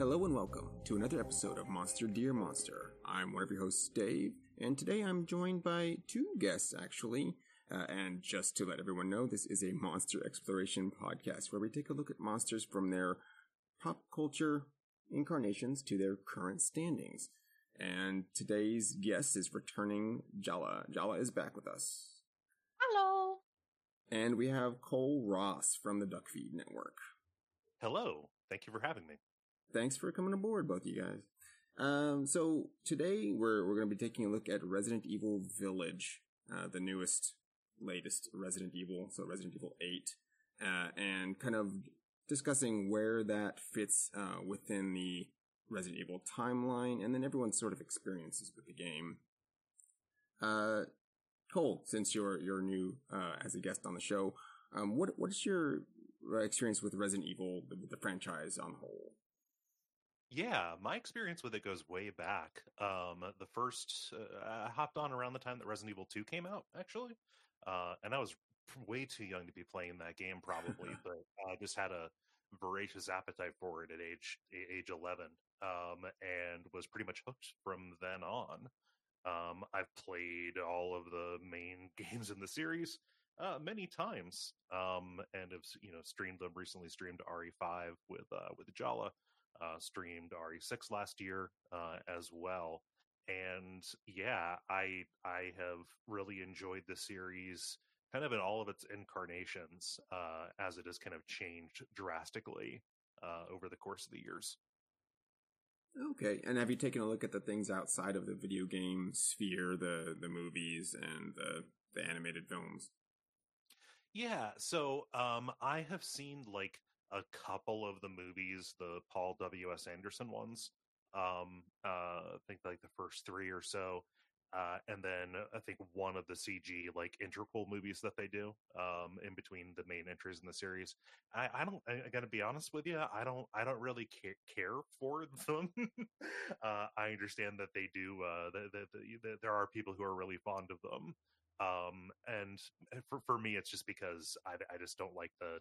Hello and welcome to another episode of Monster Dear Monster. I'm one of your hosts, Dave, and today I'm joined by two guests, actually. Uh, and just to let everyone know, this is a monster exploration podcast where we take a look at monsters from their pop culture incarnations to their current standings. And today's guest is returning Jala. Jala is back with us. Hello. And we have Cole Ross from the Duckfeed Network. Hello. Thank you for having me. Thanks for coming aboard, both of you guys. Um, so today we're we're going to be taking a look at Resident Evil Village, uh, the newest, latest Resident Evil, so Resident Evil Eight, uh, and kind of discussing where that fits uh, within the Resident Evil timeline, and then everyone's sort of experiences with the game. Uh, Cole, since you're you're new uh, as a guest on the show, um, what what is your experience with Resident Evil, the, the franchise on whole? Yeah, my experience with it goes way back. Um, the first uh, I hopped on around the time that Resident Evil 2 came out, actually, uh, and I was way too young to be playing that game, probably, but I just had a voracious appetite for it at age age 11, um, and was pretty much hooked from then on. Um, I've played all of the main games in the series uh, many times, um, and have you know streamed them. Recently, streamed RE5 with uh, with Jala uh, streamed RE6 last year uh, as well. And yeah, I I have really enjoyed the series kind of in all of its incarnations uh, as it has kind of changed drastically uh, over the course of the years. Okay, and have you taken a look at the things outside of the video game sphere, the the movies and the the animated films? Yeah, so um, I have seen like a couple of the movies, the Paul W. S. Anderson ones. Um, uh, I think like the first three or so. Uh, and then I think one of the CG like interquel movies that they do um, in between the main entries in the series. I, I don't. I, I got to be honest with you. I don't. I don't really care, care for them. uh, I understand that they do. Uh, that, that, that there are people who are really fond of them. Um, and for for me, it's just because I, I just don't like the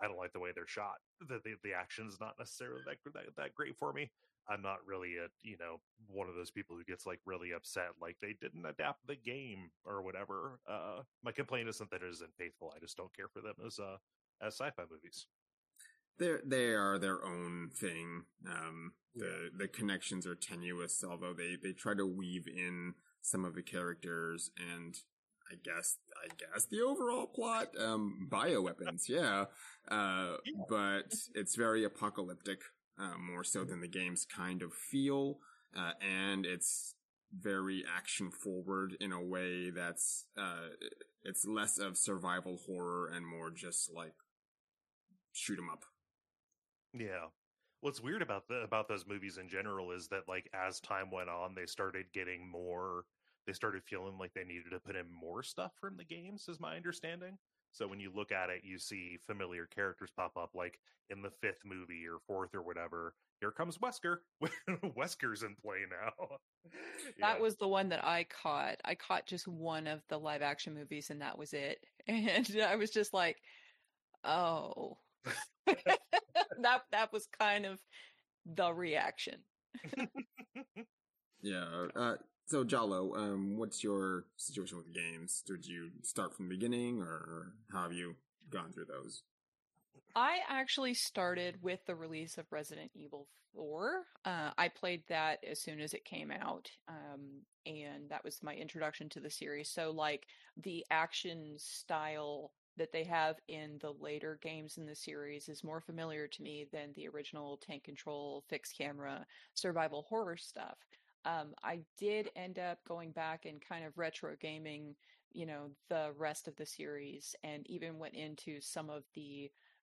I don't like the way they're shot. The the, the action is not necessarily that, that that great for me. I'm not really a you know one of those people who gets like really upset like they didn't adapt the game or whatever. Uh, my complaint isn't that it isn't faithful. I just don't care for them as uh as sci-fi movies. They're they are their own thing. Um, the the connections are tenuous, although they they try to weave in some of the characters and I guess I guess the overall plot um bioweapons yeah uh but it's very apocalyptic uh, more so than the games kind of feel uh, and it's very action forward in a way that's uh it's less of survival horror and more just like shoot 'em up. Yeah. What's weird about the about those movies in general is that like as time went on they started getting more they started feeling like they needed to put in more stuff from the games, is my understanding. So when you look at it, you see familiar characters pop up, like in the fifth movie or fourth or whatever. Here comes Wesker. Wesker's in play now. that was the one that I caught. I caught just one of the live action movies, and that was it. And I was just like, "Oh, that that was kind of the reaction." yeah, uh, so Jala, um, what's your situation with games? Did you start from the beginning, or how have you gone through those? I actually started with the release of Resident Evil 4. Uh, I played that as soon as it came out, um, and that was my introduction to the series. So, like the action style that they have in the later games in the series is more familiar to me than the original tank control, fixed camera, survival horror stuff. Um, I did end up going back and kind of retro gaming, you know, the rest of the series, and even went into some of the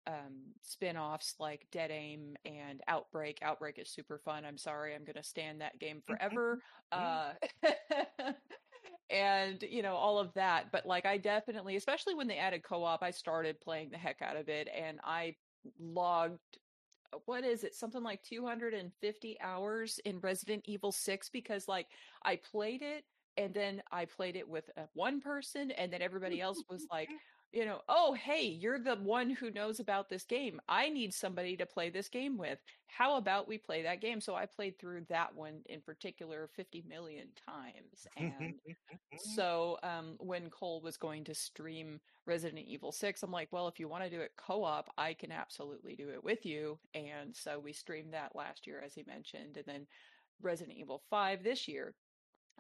um, spin-offs like Dead Aim and Outbreak. Outbreak is super fun. I'm sorry, I'm gonna stand that game forever. uh, and you know all of that. But like, I definitely, especially when they added co-op, I started playing the heck out of it, and I logged what is it something like 250 hours in resident evil 6 because like i played it and then i played it with uh, one person and then everybody else was like you know, oh, hey, you're the one who knows about this game. I need somebody to play this game with. How about we play that game? So I played through that one in particular 50 million times. And so um, when Cole was going to stream Resident Evil 6, I'm like, well, if you want to do it co op, I can absolutely do it with you. And so we streamed that last year, as he mentioned, and then Resident Evil 5 this year.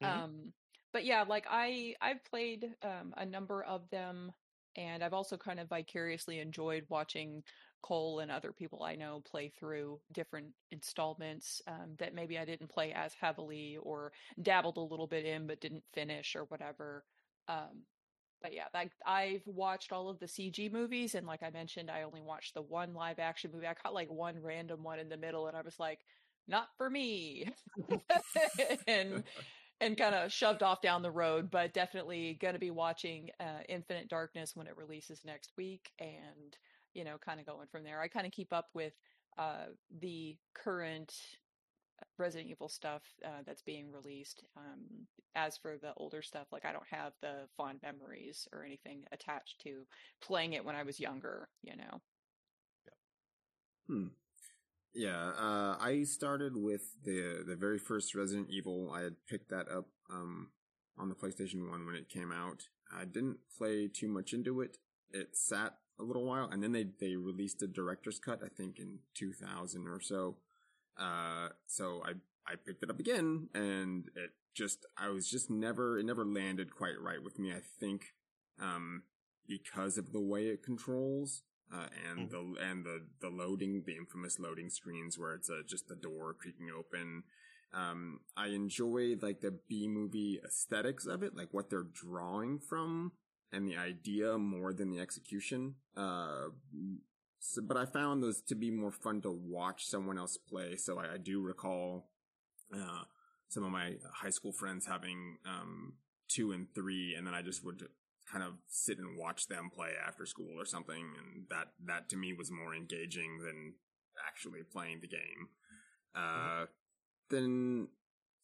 Mhm. Um, but yeah, like I I've played um, a number of them and I've also kind of vicariously enjoyed watching Cole and other people I know play through different installments um, that maybe I didn't play as heavily or dabbled a little bit in but didn't finish or whatever. Um, but yeah, like I've watched all of the CG movies, and like I mentioned, I only watched the one live action movie. I caught like one random one in the middle, and I was like, not for me. and and kind of shoved off down the road, but definitely going to be watching uh, Infinite Darkness when it releases next week and, you know, kind of going from there. I kind of keep up with uh, the current uh, Resident Evil stuff uh, that's being released. Um, as for the older stuff, like I don't have the fond memories or anything attached to playing it when I was younger, you know. Hmm. Yeah, uh, I started with the the very first Resident Evil. I had picked that up um, on the PlayStation One when it came out. I didn't play too much into it. It sat a little while, and then they they released a director's cut. I think in 2000 or so. Uh, so I I picked it up again, and it just I was just never it never landed quite right with me. I think um, because of the way it controls uh, and the and the the loading, the infamous loading screens where it's uh, just the door creaking open. Um, I enjoy like the B movie aesthetics of it, like what they're drawing from, and the idea more than the execution. Uh, so, but I found those to be more fun to watch someone else play. So I, I do recall uh, some of my high school friends having um, two and three, and then I just would kind of sit and watch them play after school or something, and that that to me was more engaging than actually playing the game. Uh, then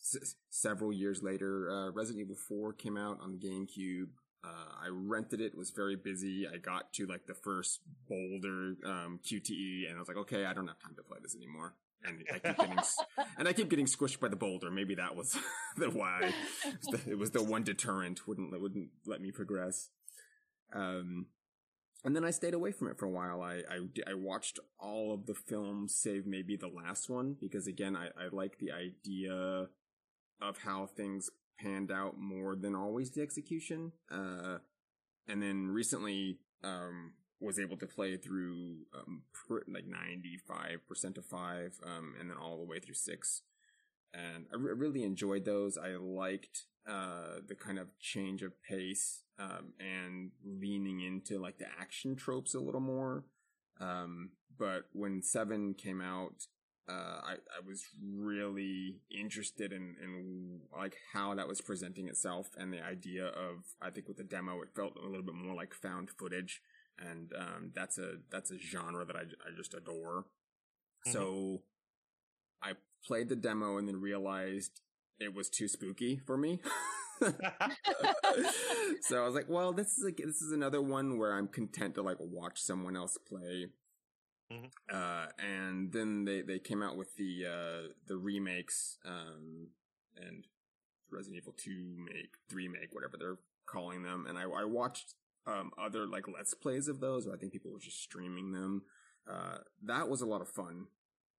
s- several years later, uh, Resident Evil Four came out on the GameCube. Uh, I rented it, was very busy. I got to like the first boulder um, QTE, and I was like, okay, I don't have time to play this anymore. And I keep getting and I keep getting squished by the boulder. Maybe that was the why. It was the, it was the one deterrent wouldn't wouldn't let me progress. Um, and then I stayed away from it for a while. I, I I watched all of the films, save maybe the last one, because again, I, I like the idea of how things panned out more than always the execution. Uh, and then recently, um, was able to play through um, like ninety five percent of five, um, and then all the way through six. And I re- really enjoyed those. I liked uh, the kind of change of pace um, and leaning into like the action tropes a little more. Um, but when Seven came out, uh, I, I was really interested in, in like how that was presenting itself and the idea of I think with the demo it felt a little bit more like found footage and um, that's a that's a genre that I, I just adore. Mhm. So I played the demo and then realized it was too spooky for me. so I was like, well, this is like this is another one where I'm content to like watch someone else play. Mhm. Uh, and then they, they came out with the uh, the remakes um, and Resident Evil two make three make whatever they're calling them, and I, I watched um, other like let's plays of those. Or I think people were just streaming them. Uh, that was a lot of fun.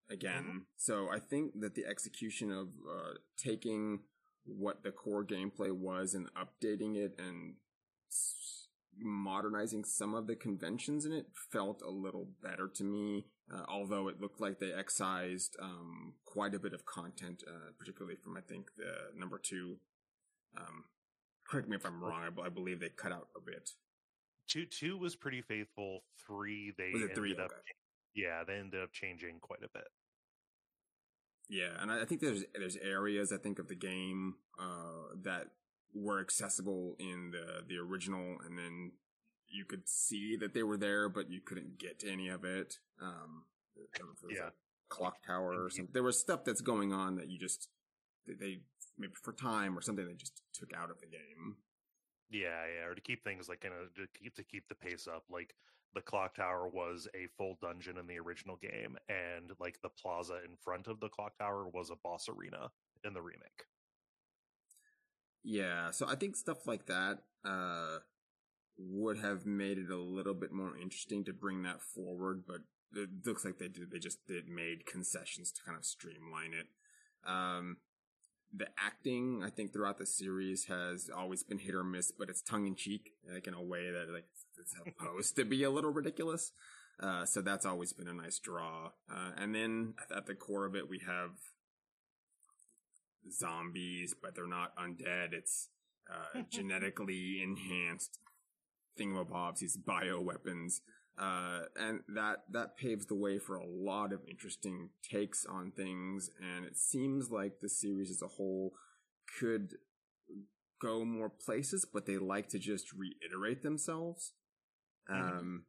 Again, so I think that the execution of uh, taking what the core gameplay was and updating it and s- modernizing some of the conventions in it felt a little better to me. Uh, although it looked like they excised um, quite a bit of content, uh, particularly from I think the number two. Um, correct me if I'm wrong. I, b- I believe they cut out a bit. Two two was pretty faithful. Three they ended three? up Okay. yeah they ended up changing quite a bit. Yeah, and I think there's there's areas I think of the game uh, that were accessible in the the original, and then you could see that they were there, but you couldn't get to any of it. Um, I don't know if it Yeah. a clock tower or something. There was stuff that's going on that you just they maybe for time or something they just took out of the game. Yeah, yeah, or to keep things like kind of to keep to keep the pace up. Like the clock tower was a full dungeon in the original game, and like the plaza in front of the clock tower was a boss arena in the remake. Yeah, so I think stuff like that uh, would have made it a little bit more interesting to bring that forward, but it looks like they did. They just did made concessions to kind of streamline it. Um, the acting, I think, throughout the series has always been hit or miss, but it's tongue in cheek, like in a way that like it's supposed to be a little ridiculous. Uh, so that's always been a nice draw. Uh, and then at the core of it, we have zombies, but they're not undead. It's uh, genetically enhanced thingamabobs, these bio weapons. Uh, and that, that paves the way for a lot of interesting takes on things. And it seems like the series as a whole could go more places, but they like to just reiterate themselves. Mm-hmm. Um,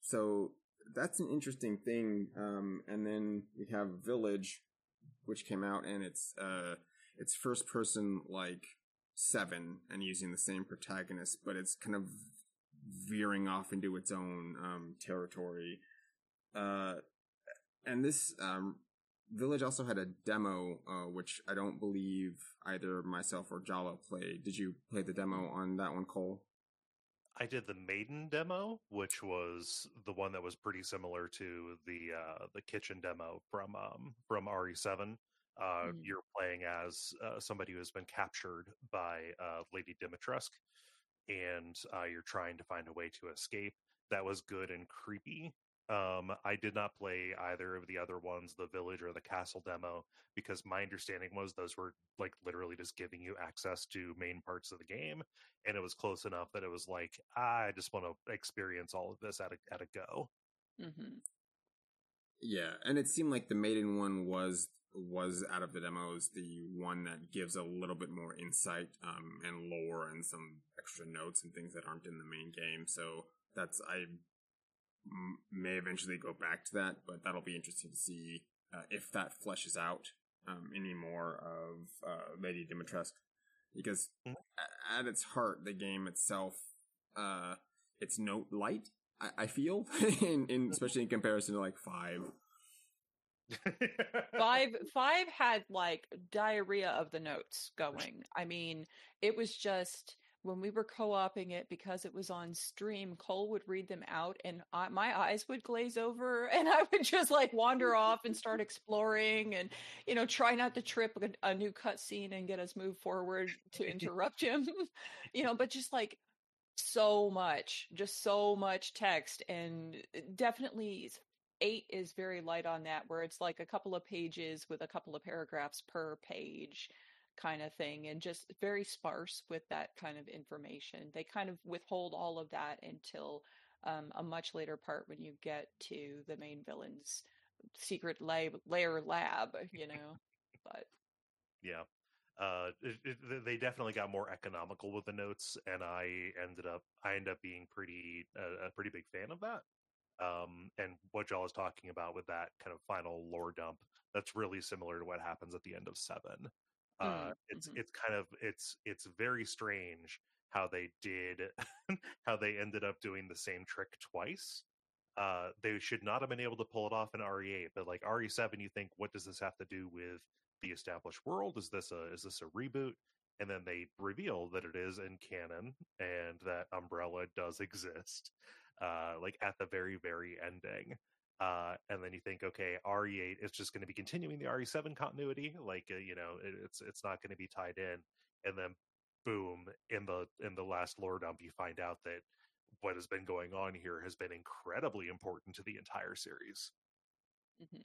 so that's an interesting thing. Um, and then we have Village, which came out and it's, uh, it's first person like seven and using the same protagonist, but it's kind of veering off into its own um, territory. Uh, and this um, village also had a demo, uh, which I don't believe either myself or Jala played. Did you play the demo on that one, Cole? I did the maiden demo, which was the one that was pretty similar to the uh, the kitchen demo from um, from RE7. Uh, mm. You're playing as uh, somebody who has been captured by uh, Lady Dimitrescu, and uh, you're trying to find a way to escape. That was good and creepy. Um, I did not play either of the other ones, the village or the castle demo, because my understanding was those were like literally just giving you access to main parts of the game, and it was close enough that it was like I just want to experience all of this at a at a go. Mm-hmm. Yeah, and it seemed like the maiden one was was out of the demos the one that gives a little bit more insight um, and lore and some extra notes and things that aren't in the main game. So that's I m- may eventually go back to that, but that'll be interesting to see uh, if that fleshes out um, any more of uh, Lady Dimitrescu, because mm-hmm. at its heart, the game itself, uh, it's note light. I, I feel, in, in especially in comparison to like five five five had like diarrhea of the notes going. I mean, it was just when we were co-oping it because it was on stream cole would read them out and I, my eyes would glaze over and i would just like wander off and start exploring and you know try not to trip a, a new cutscene and get us moved forward to interrupt him you know but just like so much just so much text and uh, definitely eight is very light on that, where it's like a couple of pages with a couple of paragraphs per page kind of thing, and just very sparse with that kind of information. They kind of withhold all of that until um, a much later part when you get to the main villain's secret lab, layer lab, you know. but yeah, uh, it, it, they definitely got more economical with the notes, and I ended up I ended up being pretty uh, a pretty big fan of that. Um, and what Jala is talking about with that kind of final lore dump, that's really similar to what happens at the end of seven. Uh, mm, it's mm-hmm. it's kind of it's it's very strange how they did how they ended up doing the same trick twice. Uh, they should not have been able to pull it off in RE8, but like RE7, you think, what does this have to do with the established world? Is this a is this a reboot? And then they reveal that it is in canon and that Umbrella does exist uh, like at the very very ending. Uh, and then you think, okay, RE8 is just going to be continuing the RE7 continuity, like uh, you know, it, it's it's not going to be tied in. And then, boom, in the in the last lore dump, you find out that what has been going on here has been incredibly important to the entire series. Mm-hmm.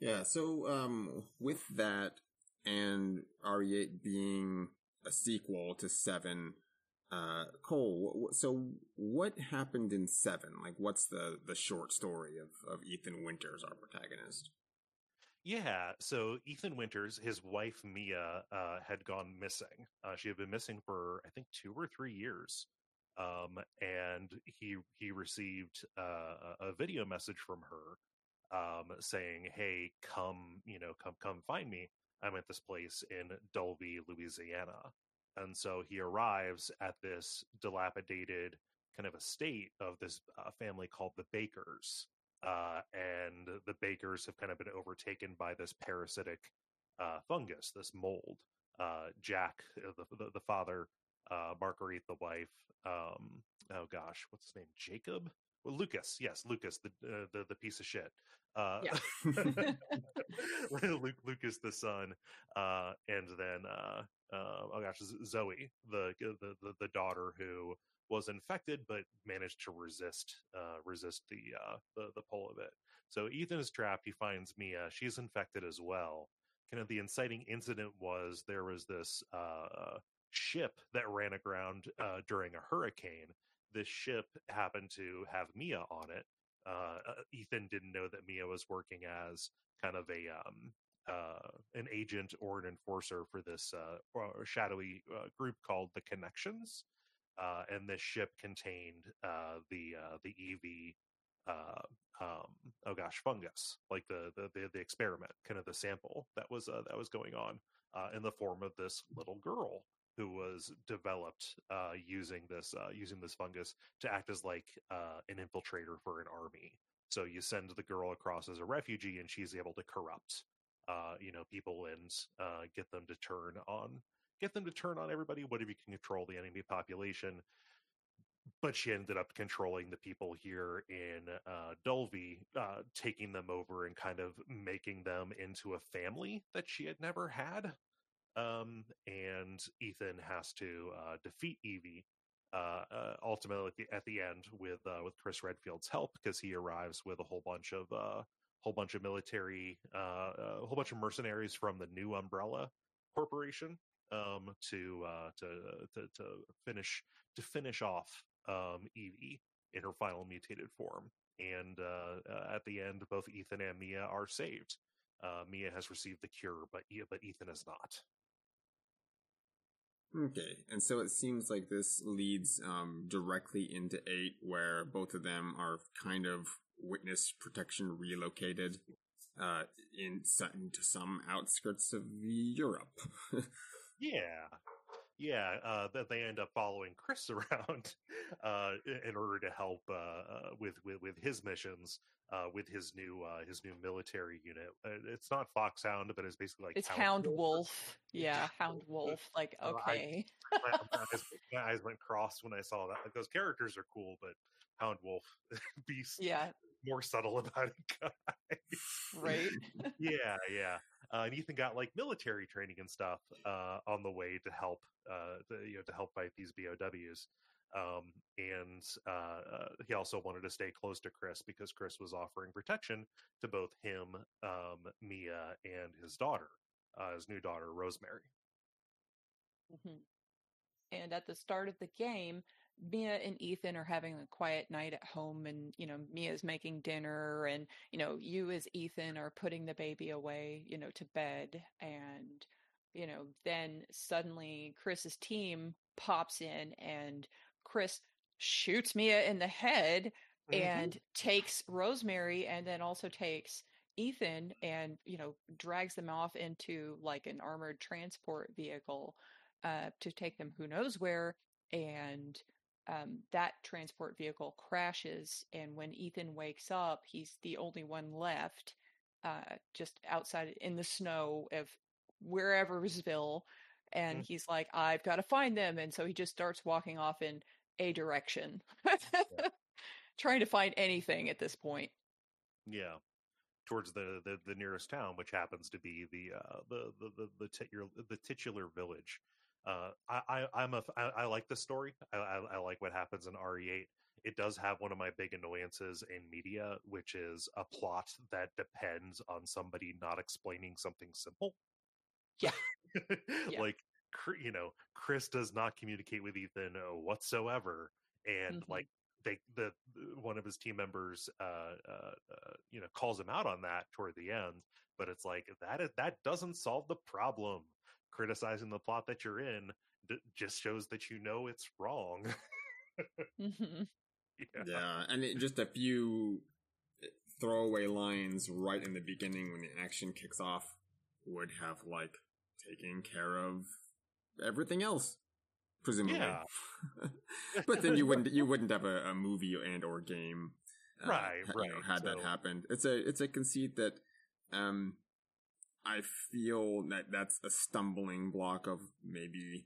Yeah. So um, with that, and RE8 being a sequel to Seven, uh, Cole, so what happened in Seven? Like, what's the the short story of of Ethan Winters, our protagonist? Yeah, so Ethan Winters, his wife Mia, uh, had gone missing. Uh, she had been missing for I think two or three years, um, and he he received uh, a video message from her um, saying, "Hey, come, you know, come come find me. I'm at this place in Dulvey, Louisiana." And so he arrives at this dilapidated kind of estate of this uh, family called the Bakers, uh, and the Bakers have kind of been overtaken by this parasitic uh, fungus, this mold. Uh, Jack, uh, the, the, the father, uh, Marguerite, the wife. Um, oh gosh, what's his name? Jacob. Well, Lucas. Yes, Lucas, the the the piece of shit. Yeah. Lucas, the son, uh, and then uh, oh gosh, Zoe, the the the, the daughter who was infected but managed to resist uh, resist the, uh, the the pull of it. So Ethan is trapped. He finds Mia. She's infected as well. Kind of the inciting incident was there was this uh, ship that ran aground uh, during a hurricane. This ship happened to have Mia on it. Uh, uh, Ethan didn't know that Mia was working as kind of a um, an agent or an enforcer for this shadowy group called the Connections uh, and this ship contained uh, the uh, the EV. Uh, um, oh gosh, fungus, like the, the the the experiment, kind of the sample that was uh, that was going on uh, in the form of this little girl who was developed uh, using this uh, using this fungus to act as like uh, an infiltrator for an army. So you send the girl across as a refugee, and she's able to corrupt, you know, people and get them to turn on get them to turn on everybody, whatever you can control the enemy population. But she ended up controlling the people here in uh, Dulvey, uh, taking them over and kind of making them into a family that she had never had. Um, and Ethan has to uh, defeat Evie uh, uh, ultimately at the, at the, end with uh, with Chris Redfield's help because he arrives with a whole bunch of uh, whole bunch of military, uh, a whole bunch of mercenaries from the New Umbrella Corporation um, to, uh, to to to finish to finish off um, Evie in her final mutated form. And uh, uh, at the end, both Ethan and Mia are saved. Uh, Mia has received the cure, but but Ethan has not. Okay, and so it seems like this leads um, directly into eight, where both of them are kind of witness protection relocated uh, in into some outskirts of Europe. Yeah. Yeah, uh, that they end up following Chris around uh, in order to help uh, uh, with, with with his missions uh, with his new uh, his new military unit. it's not Foxhound, but it's basically like it's Hound, Hound Wolf. Wolf. Yeah, Hound Wolf. Like okay, I, my, eyes, my, eyes, went cross when I saw that. Like those characters are cool, but Hound Wolf, Beast. Yeah, more subtle about it, guys. Right. yeah, yeah. Uh, and Ethan got like military training and stuff uh, on the way to help, uh, to, you know, to help fight these BOWs. Um, and uh, uh, he also wanted to stay close to Chris because Chris was offering protection to both him, um, Mia, and his daughter, his new daughter, Rosemary. Mm-hmm. And at the start of the game, Mia and Ethan are having a quiet night at home and, you know, Mia's making dinner and, you know, you as Ethan are putting the baby away, you know, to bed. And, you know, then suddenly Chris's team pops in and Chris shoots Mia in the head mm-hmm. and takes Rosemary and then also takes Ethan and, you know, drags them off into like an armored transport vehicle uh, to take them who knows where. And um, that transport vehicle crashes, and when Ethan wakes up, he's the only one left, uh, just outside in the snow of wherever'sville, and mm-hmm. he's like, "I've got to find them," and so he just starts walking off in a direction, trying to find anything at this point. Yeah, towards the, the, the nearest town, which happens to be the uh, the the the, the, titular, the titular village uh, I, I am a I, I like the story. I, I, I like what happens in RE8. It does have one of my big annoyances in media, which is a plot that depends on somebody not explaining something simple. Yeah, yeah. like you know, Chris does not communicate with Ethan whatsoever, and mm-hmm. like they the one of his team members uh, uh, uh, you know calls him out on that toward the end but it's like that is, that doesn't solve the problem criticizing the plot that you're in d- just shows that you know it's wrong. mm-hmm. yeah. yeah, and it, just a few eh, throwaway lines right in the beginning when the action kicks off would have like taken care of everything else. presumably. Yeah. but then you wouldn't you wouldn't have a, a movie and or game, uh, Right, ha- you know, right, had that happened, it's a it's a conceit that, um, I feel that that's a stumbling block of maybe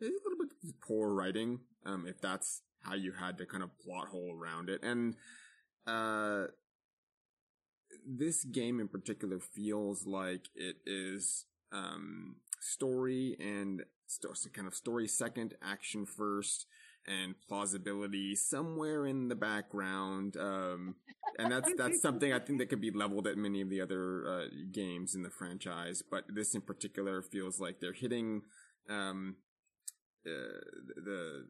a little bit poor writing. Um, if that's how you had to kind of plot hole around it, and uh, this game in particular feels like it is um story and so kind of story second, action first, and plausibility somewhere in the background. Um, and that's that's something I think that could be leveled at many of the other uh, games in the franchise. But this in particular feels like they're hitting um, uh, the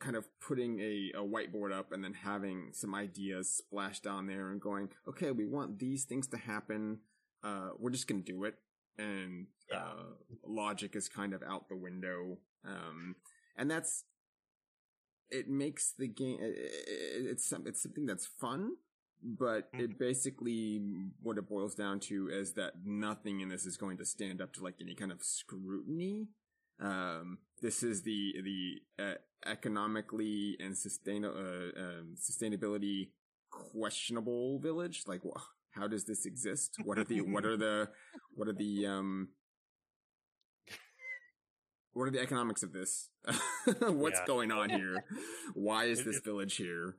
kind of putting a, a whiteboard up and then having some ideas splashed down there and going, okay, we want these things to happen. Uh, we're just gonna do it. And, Yeah. uh, logic is kind of out the window. Um, and that's, it makes the game, it, it- it's some, it's something that's fun, but it basically, what it boils down to is that nothing in this is going to stand up to like any kind of scrutiny. Um, this is the the uh, economically and sustain uh, um, sustainability questionable village. Like, wh- how does this exist? What are the what are the what are the um what are the economics of this? What's Yeah. going on here? Why is It- this it- village here?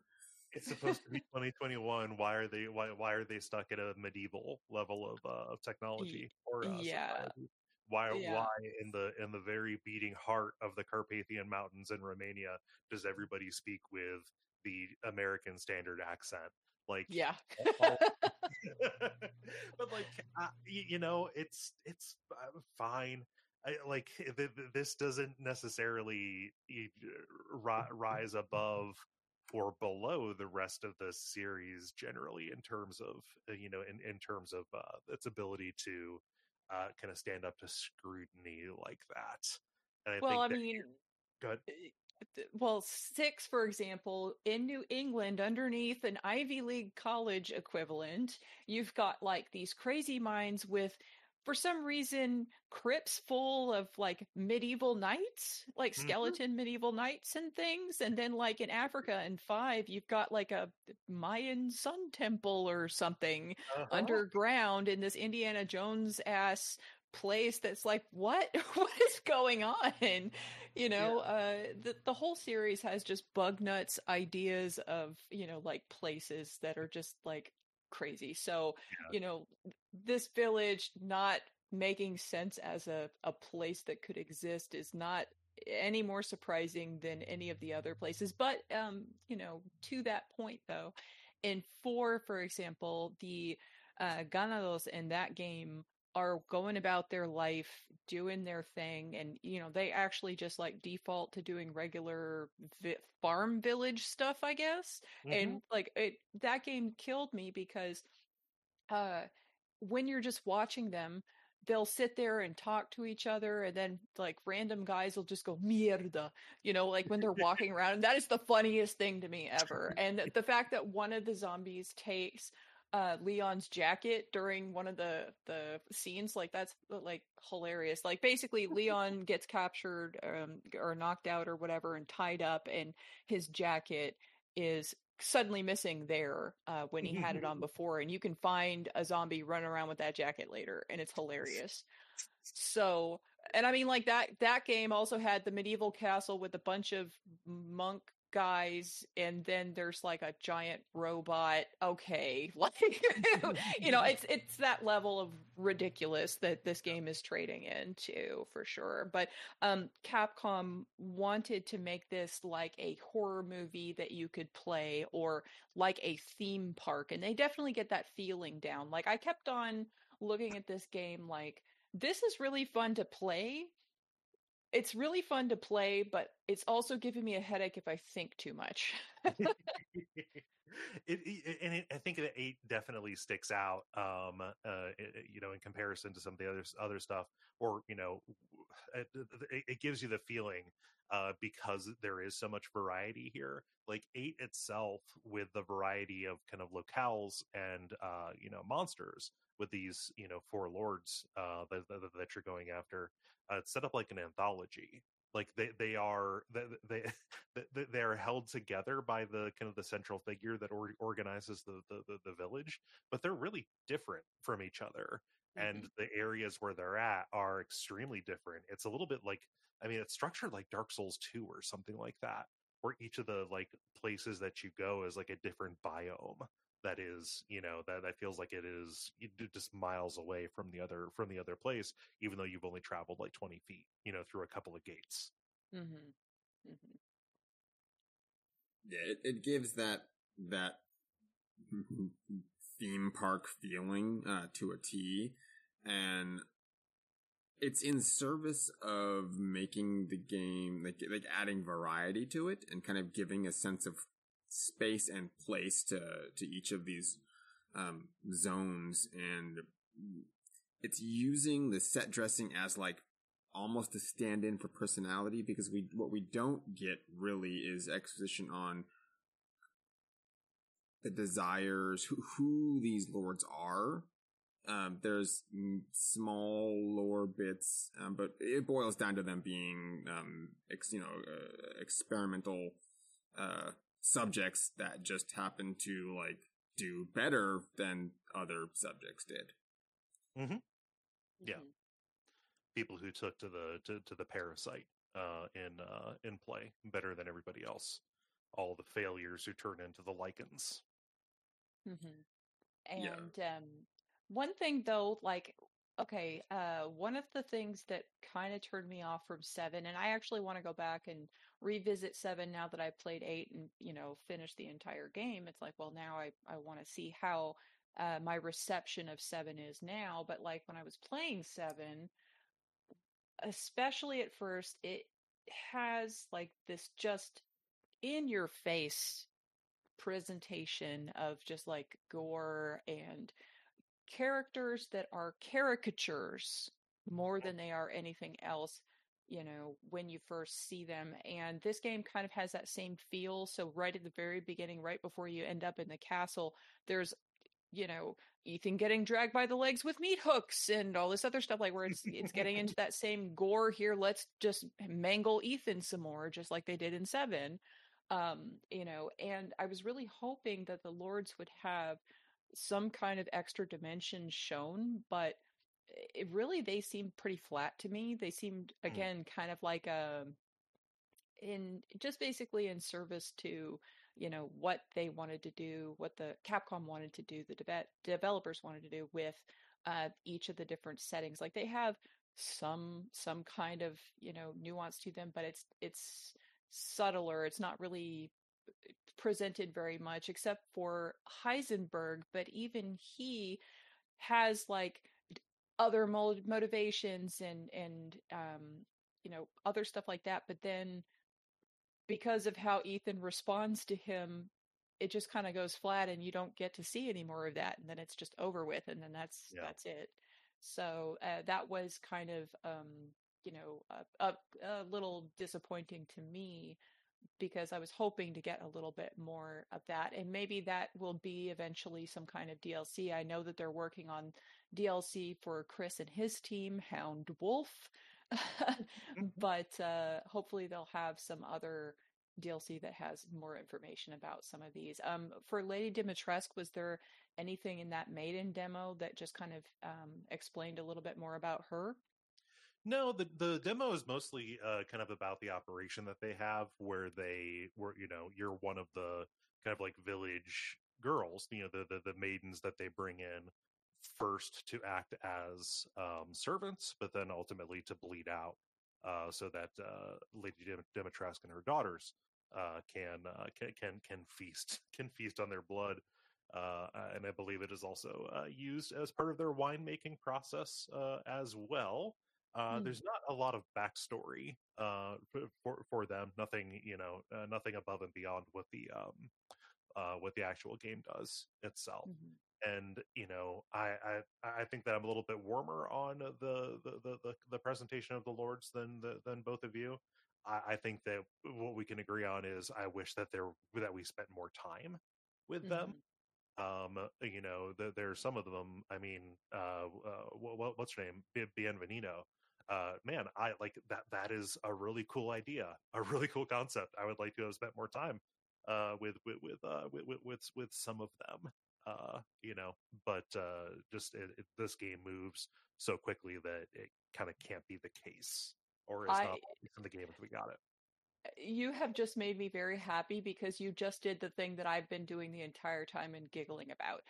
it's supposed to be 2021. Why are they why why are they stuck at a medieval level of uh, of technology or uh, yeah. society? Why Yeah. why in the in the very beating heart of the Carpathian Mountains in Romania does everybody speak with the American standard accent? Like Yeah. but like uh, y- you know it's it's uh, fine I, like th- th- this doesn't necessarily ri- rise above or below the rest of the series generally in terms of uh, you know in, in terms of uh, its ability to uh, kind of stand up to scrutiny like that. And I well, I mean, good well, six, for example, in New England, underneath an Ivy League college equivalent, you've got like these crazy minds with, for some reason, crypts full of like medieval knights, like Mhm. skeleton medieval knights and things. And then, like in Africa in five, you've got like a Mayan sun temple or something Uh-huh. underground in this Indiana Jones ass place that's like what what is going on you know uh the, the whole series has just bug nuts ideas of you know like places that are just like crazy so Yeah. you know this village not making sense as a, a place that could exist is not any more surprising than any of the other places but um you know to that point though in four for example the uh ganados in that game are going about their life doing their thing and you know they actually just like default to doing regular vi- farm village stuff i guess Mhm. and like it that game killed me because uh when you're just watching them they'll sit there and talk to each other and then like random guys will just go mierda you know like when they're walking around and that is the funniest thing to me ever and the fact that one of the zombies takes uh leon's jacket during one of the the scenes like that's like hilarious like basically leon gets captured um, or knocked out or whatever and tied up and his jacket is suddenly missing there uh, when he had it on before and you can find a zombie running around with that jacket later and it's hilarious. So and i mean like that that game also had the medieval castle with a bunch of monk guys and then there's like a giant robot okay like you know it's it's that level of ridiculous that this game is trading into for sure but um capcom wanted to make this like a horror movie that you could play or like a theme park and they definitely get that feeling down like i kept on looking at this game like this is really fun to play it's really fun to play, but it's also giving me a headache if I think too much. it, it, and it, I think that eight definitely sticks out. Um, uh, it, it- you know, in comparison to some of the other other stuff, or you know, it, it- it gives you the feeling uh, because there is so much variety here. Like eight itself, with the variety of kind of locales and uh, you know monsters, with these you know four lords uh, that, that, that you're going after, uh, it's set up like an anthology. like they they are they they they are held together by the kind of the central figure that or, organizes the, the, the village but they're really different from each other. And the areas where they're at are extremely different it's a little bit like i mean it's structured like dark souls 2 or something like that where each of the like places that you go is like a different biome that is you know that that feels like it is just miles away from the other from the other place even though you've only traveled like 20 feet you know through a couple of gates Mm-hmm. Mm-hmm. Yeah, it, it gives that that theme park feeling uh, to a T, and it's in service of making the game like like adding variety to it and kind of giving a sense of space and place to to each of these um, zones, and it's using the set dressing as like almost a stand-in for personality because we what we don't get really is exposition on the desires who, who these lords are um, there's small lore bits um, but it boils down to them being um, ex, you know uh, experimental uh, subjects that just happen to like do better than other subjects did mm-hmm. yeah Mm-hmm. people who took to the to, to the parasite uh, in uh, in play better than everybody else. All the failures who turn into the Lycans. Mm-hmm. Yeah. And um, one thing though, like, okay, uh, one of the things that kind of turned me off from seven, and I actually want to go back and revisit seven now that I've played eight and you know finished the entire game. It's like, well, now I I want to see how uh, my reception of seven is now. But like when I was playing seven, especially at first, it has like this just in your face presentation of just like gore and characters that are caricatures more than they are anything else you know when you first see them and this game kind of has that same feel so right at the very beginning right before you end up in the castle there's you know Ethan getting dragged by the legs with meat hooks and all this other stuff like where it's it's getting into that same gore here let's just mangle Ethan some more just like they did in 7 um you know and I was really hoping that the lords would have some kind of extra dimension shown but it really they seemed pretty flat to me. They seemed again kind of like a in just basically in service to you know what they wanted to do what the capcom wanted to do the de- developers wanted to do with uh, each of the different settings. Like they have some some kind of you know nuance to them but it's it's subtler it's not really presented very much except for heisenberg but even he has like other motivations and and um you know other stuff like that but then because of how Ethan responds to him it just kind of goes flat and you don't get to see any more of that and then it's just over with and then that's Yeah. that's it so uh, that was kind of um you know a, a, a little disappointing to me because I was hoping to get a little bit more of that and maybe that will be eventually some kind of DLC I know that they're working on DLC for Chris and his team Hound Wolf but uh hopefully they'll have some other DLC that has more information about some of these. Um, for Lady Dimitrescu, was there anything in that maiden demo that just kind of um, explained a little bit more about her? No, the the demo is mostly uh, kind of about the operation that they have, where they were, you know, you're one of the kind of like village girls, you know, the the, the maidens that they bring in first to act as um, servants, but then ultimately to bleed out, uh, so that uh, Lady Dim- and her daughters uh, can, uh, can can can feast can feast on their blood. Uh, and I believe it is also uh, used as part of their winemaking process uh, as well. Uh, Hmm. There's not a lot of backstory uh, for, for them. Nothing, you know, uh, nothing above and beyond what the um, uh, what the actual game does itself. Mhm. And you know, I, I I think that I'm a little bit warmer on the the the, the, the presentation of the lords than the, than both of you. I, I think that what we can agree on is I wish that there that we spent more time with them um you know th- there's some of them i mean uh, uh what, what's her name Beneviento uh, man, I like that. That is a really cool idea, a really cool concept. I would like to have spent more time uh, with with with, uh, with with with some of them. Uh, you know, but uh, just it, it, this game moves so quickly that it kind of can't be the case, or is I, not in the game if we got it. You have just made me very happy because you just did the thing that I've been doing the entire time and giggling about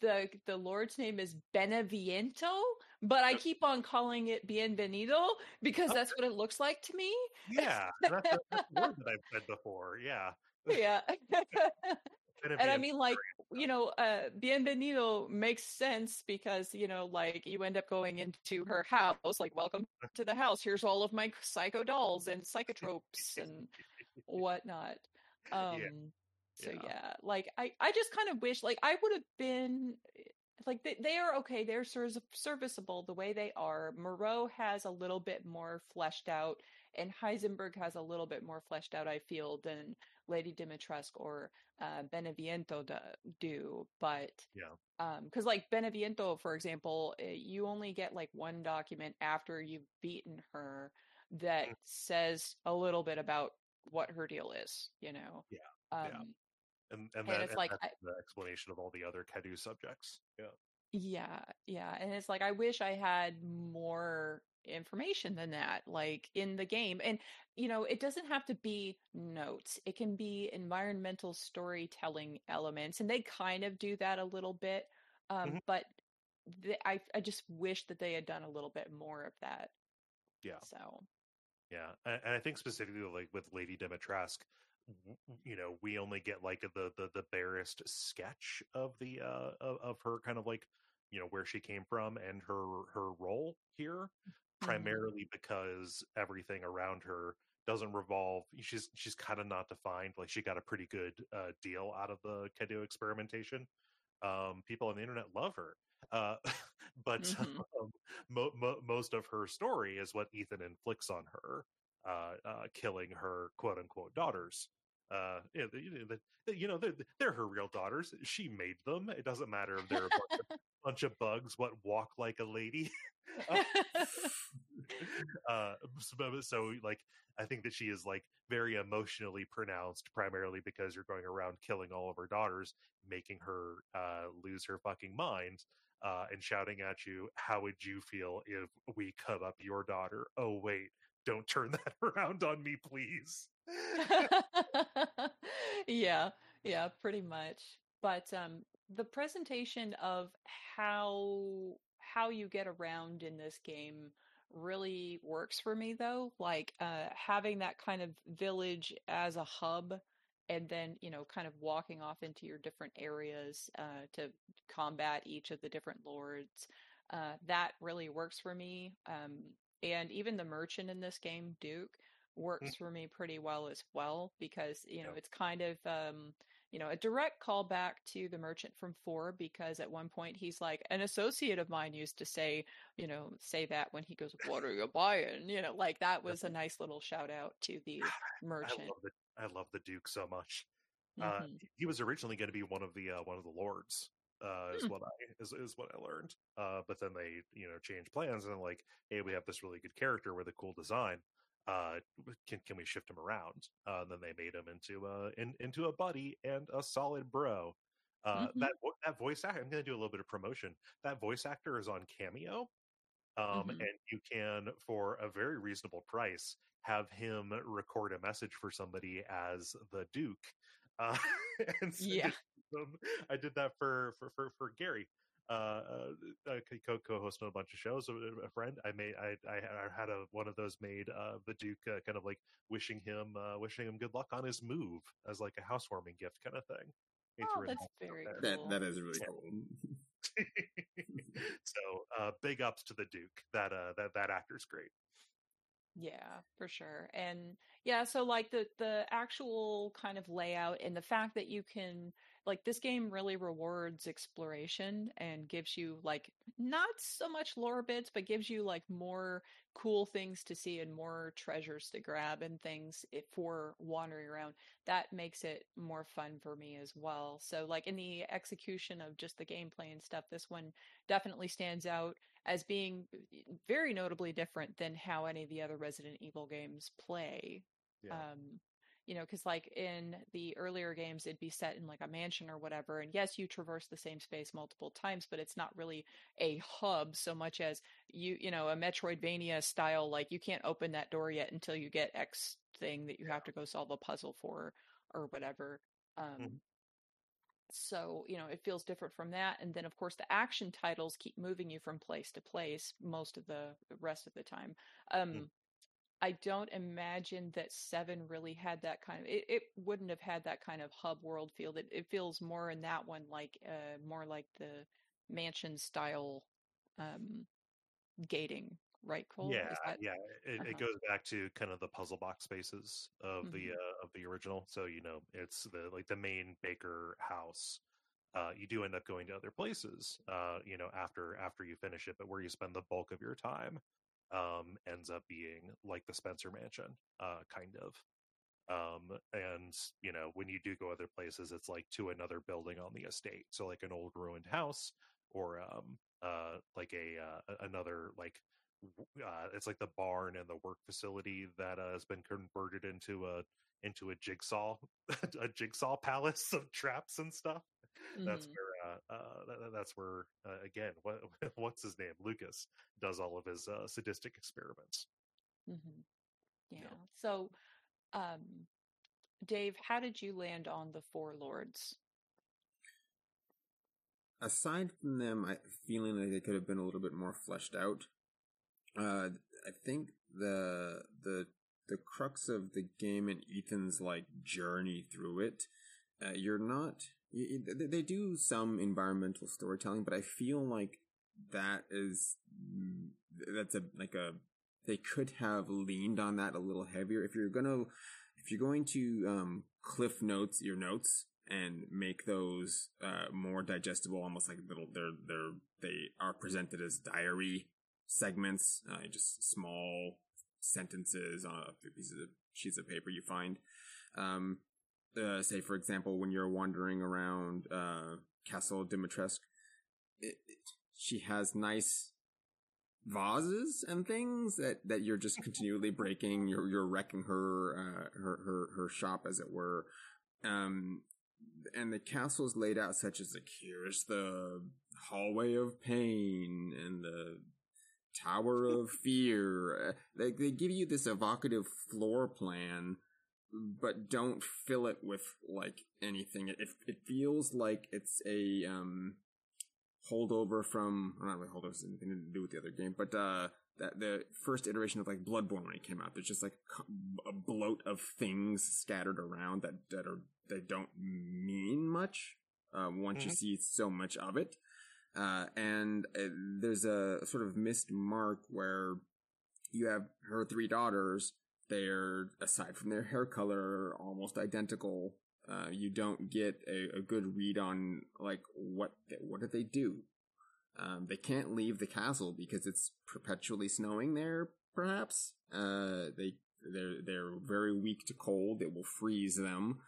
the the Lord's name is Beneviento, but I keep on calling it Bienvenido because that's what it looks like to me. Yeah, that's, that's the word that I've said before. Yeah, yeah. and I mean, like you know, uh, Bienvenido makes sense because you know, like you end up going into her house, like welcome to the house. Here's all of my psycho dolls and psychotropes and whatnot. Um, yeah so yeah. yeah, like I, I just kind of wish like I would have been like they, they are okay. They're serviceable the way they are. Moreau has a little bit more fleshed out, and Heisenberg has a little bit more fleshed out. I feel than Lady Dimitrescu or uh, Beneviento do. But yeah, because um, like Beneviento, for example, eh, you only get like one document after you've beaten her that mm. says a little bit about what her deal is. You know. Yeah. Um, yeah and and, and that, it's like I, the explanation of all the other Cadou subjects. Yeah. Yeah, yeah, and it's like I wish I had more information than that like in the game and you know it doesn't have to be notes it can be environmental storytelling elements and they kind of do that a little bit um mm-hmm. but I I just wish that they had done a little bit more of that yeah so yeah and, and I think specifically like with Lady Dimitrescu you know we only get like the the the barest sketch of the uh of, of her kind of like you know where she came from and her her role here mm-hmm. primarily because everything around her doesn't revolve she's she's kind of not defined like she got a pretty good uh deal out of the Cadou experimentation um people on the internet love her uh but mm-hmm. um, mo- mo- most of her story is what ethan inflicts on her killing her quote unquote daughters. Uh, you know, the, you know they're, they're, her real daughters. She made them. It doesn't matter if they're a bunch, of, bunch of bugs what walk like a lady. uh, so, so, like, I think that she is like very emotionally pronounced, primarily because you're going around killing all of her daughters, making her uh, lose her fucking mind. Uh, and shouting at you, how would you feel if we cut up your daughter? Oh, wait, don't turn that around on me, please. yeah, yeah, pretty much. But um, the presentation of how how you get around in this game really works for me though like uh having that kind of village as a hub and then you know kind of walking off into your different areas uh to combat each of the different lords uh that really works for me um and even the merchant in this game, Duke, mm. works mm-hmm. for me pretty well as well because you know it's kind of um, you know a direct callback to the merchant from four because at one point he's like an associate of mine used to say you know say that when he goes what are you buying you know like that was a nice little shout out to the merchant. I love the, I love the Duke so much. Uh, mm-hmm. Uh, he was originally going to be one of the uh, one of the lords uh, is hmm. what I is, is what I learned. Uh, but then they you know change plans and like, hey, we have this really good character with a cool design. Uh, can can we shift him around? Uh, and then they made him into a in, into a buddy and a solid bro. Uh, mm-hmm. That that voice actor, I'm going to do a little bit of promotion. That voice actor is on Cameo, um, mm-hmm. and you can for a very reasonable price have him record a message for somebody as the Duke. Uh, and yeah them. I did that for for for, for Gary. Uh, uh, co co-host on a bunch of shows. A, friend, I made, I, I, I had a one of those made. Uh, the Duke, uh, kind of like wishing him, uh, wishing him good luck on his move as like a housewarming gift, kind of thing. Oh, that's very cool. That that is really cool. so, uh, big ups to the Duke. That uh, that that actor's great. Yeah, for sure. And Yeah, so like the the actual kind of layout and the fact that you can like this game really rewards exploration and gives you like not so much lore bits but gives you like more cool things to see and more treasures to grab and things if, for wandering around. That makes it more fun for me as well. So like in the execution of just the gameplay and stuff this one definitely stands out as being very notably different than how any of the other resident evil games play. Yeah. um you know because like in the earlier games it'd be set in like a mansion or whatever and yes you traverse the same space multiple times but it's not really a hub so much as you you know a metroidvania style like you can't open that door yet until you get x thing that you have to go solve a puzzle for or whatever um Mhm. so you know it feels different from that and then of course the action titles keep moving you from place to place most of the rest of the time um I don't imagine that Seven really had that kind of. It, it wouldn't have had that kind of hub world feel. It, it feels more in that one like uh, more like the mansion style um, gating, right? Cole? Yeah, that- yeah. It, uh-huh. it goes back to kind of the puzzle box spaces of the Mhm. uh, of the original. So you know, it's the like the main Baker house. Uh, you do end up going to other places, uh, you know, after after you finish it, but where you spend the bulk of your time um, ends up being like the Spencer Mansion, uh, kind of. Um, and you know, when you do go other places, it's like to another building on the estate, so like an old ruined house, or um, uh, like a uh, another like uh, it's like the barn and the work facility that uh, has been converted into a into a jigsaw a jigsaw palace of traps and stuff. That's Mhm. where uh, uh, that's where uh, again what what's his name Lucas does all of his uh, sadistic experiments. Mhm. Yeah. Yeah. So, um, Dave, how did you land on the Four Lords? aside from them I, feeling like they could have been a little bit more fleshed out, uh, I think the the the crux of the game and Ethan's like journey through it, uh, you're not. They do some environmental storytelling, but I feel like that is mm, that's a like a they could have leaned on that a little heavier. If you're gonna if you're going to um cliff notes your notes and make those uh more digestible almost like little they're they're they are presented as diary segments uh just small sentences on a few pieces of sheets of paper you find um uh, say for example when you're wandering around uh castle dimitrescu it, it, she has nice vases and things that that you're just continually breaking you're you're wrecking her uh her her her shop as it were. Um and the castle is laid out such as like here's the hallway of pain and the tower of fear. Uh, like they give you this evocative floor plan but don't fill it with like anything it it feels like it's a um holdover from not really holdover, it's anything to do with the other game, but uh that the first iteration of like Bloodborne when it came out, there's just like a bloat of things scattered around that that are that don't mean much. Um, once you Mhm. see so much of it, uh, and uh, there's a sort of missed mark where you have her three daughters. They're aside from their hair color, almost identical uh, you don't get a, a good read on like what what did they do. Um, they can't leave the castle because it's perpetually snowing there. Perhaps uh, they they're they're very weak to cold. It will freeze them.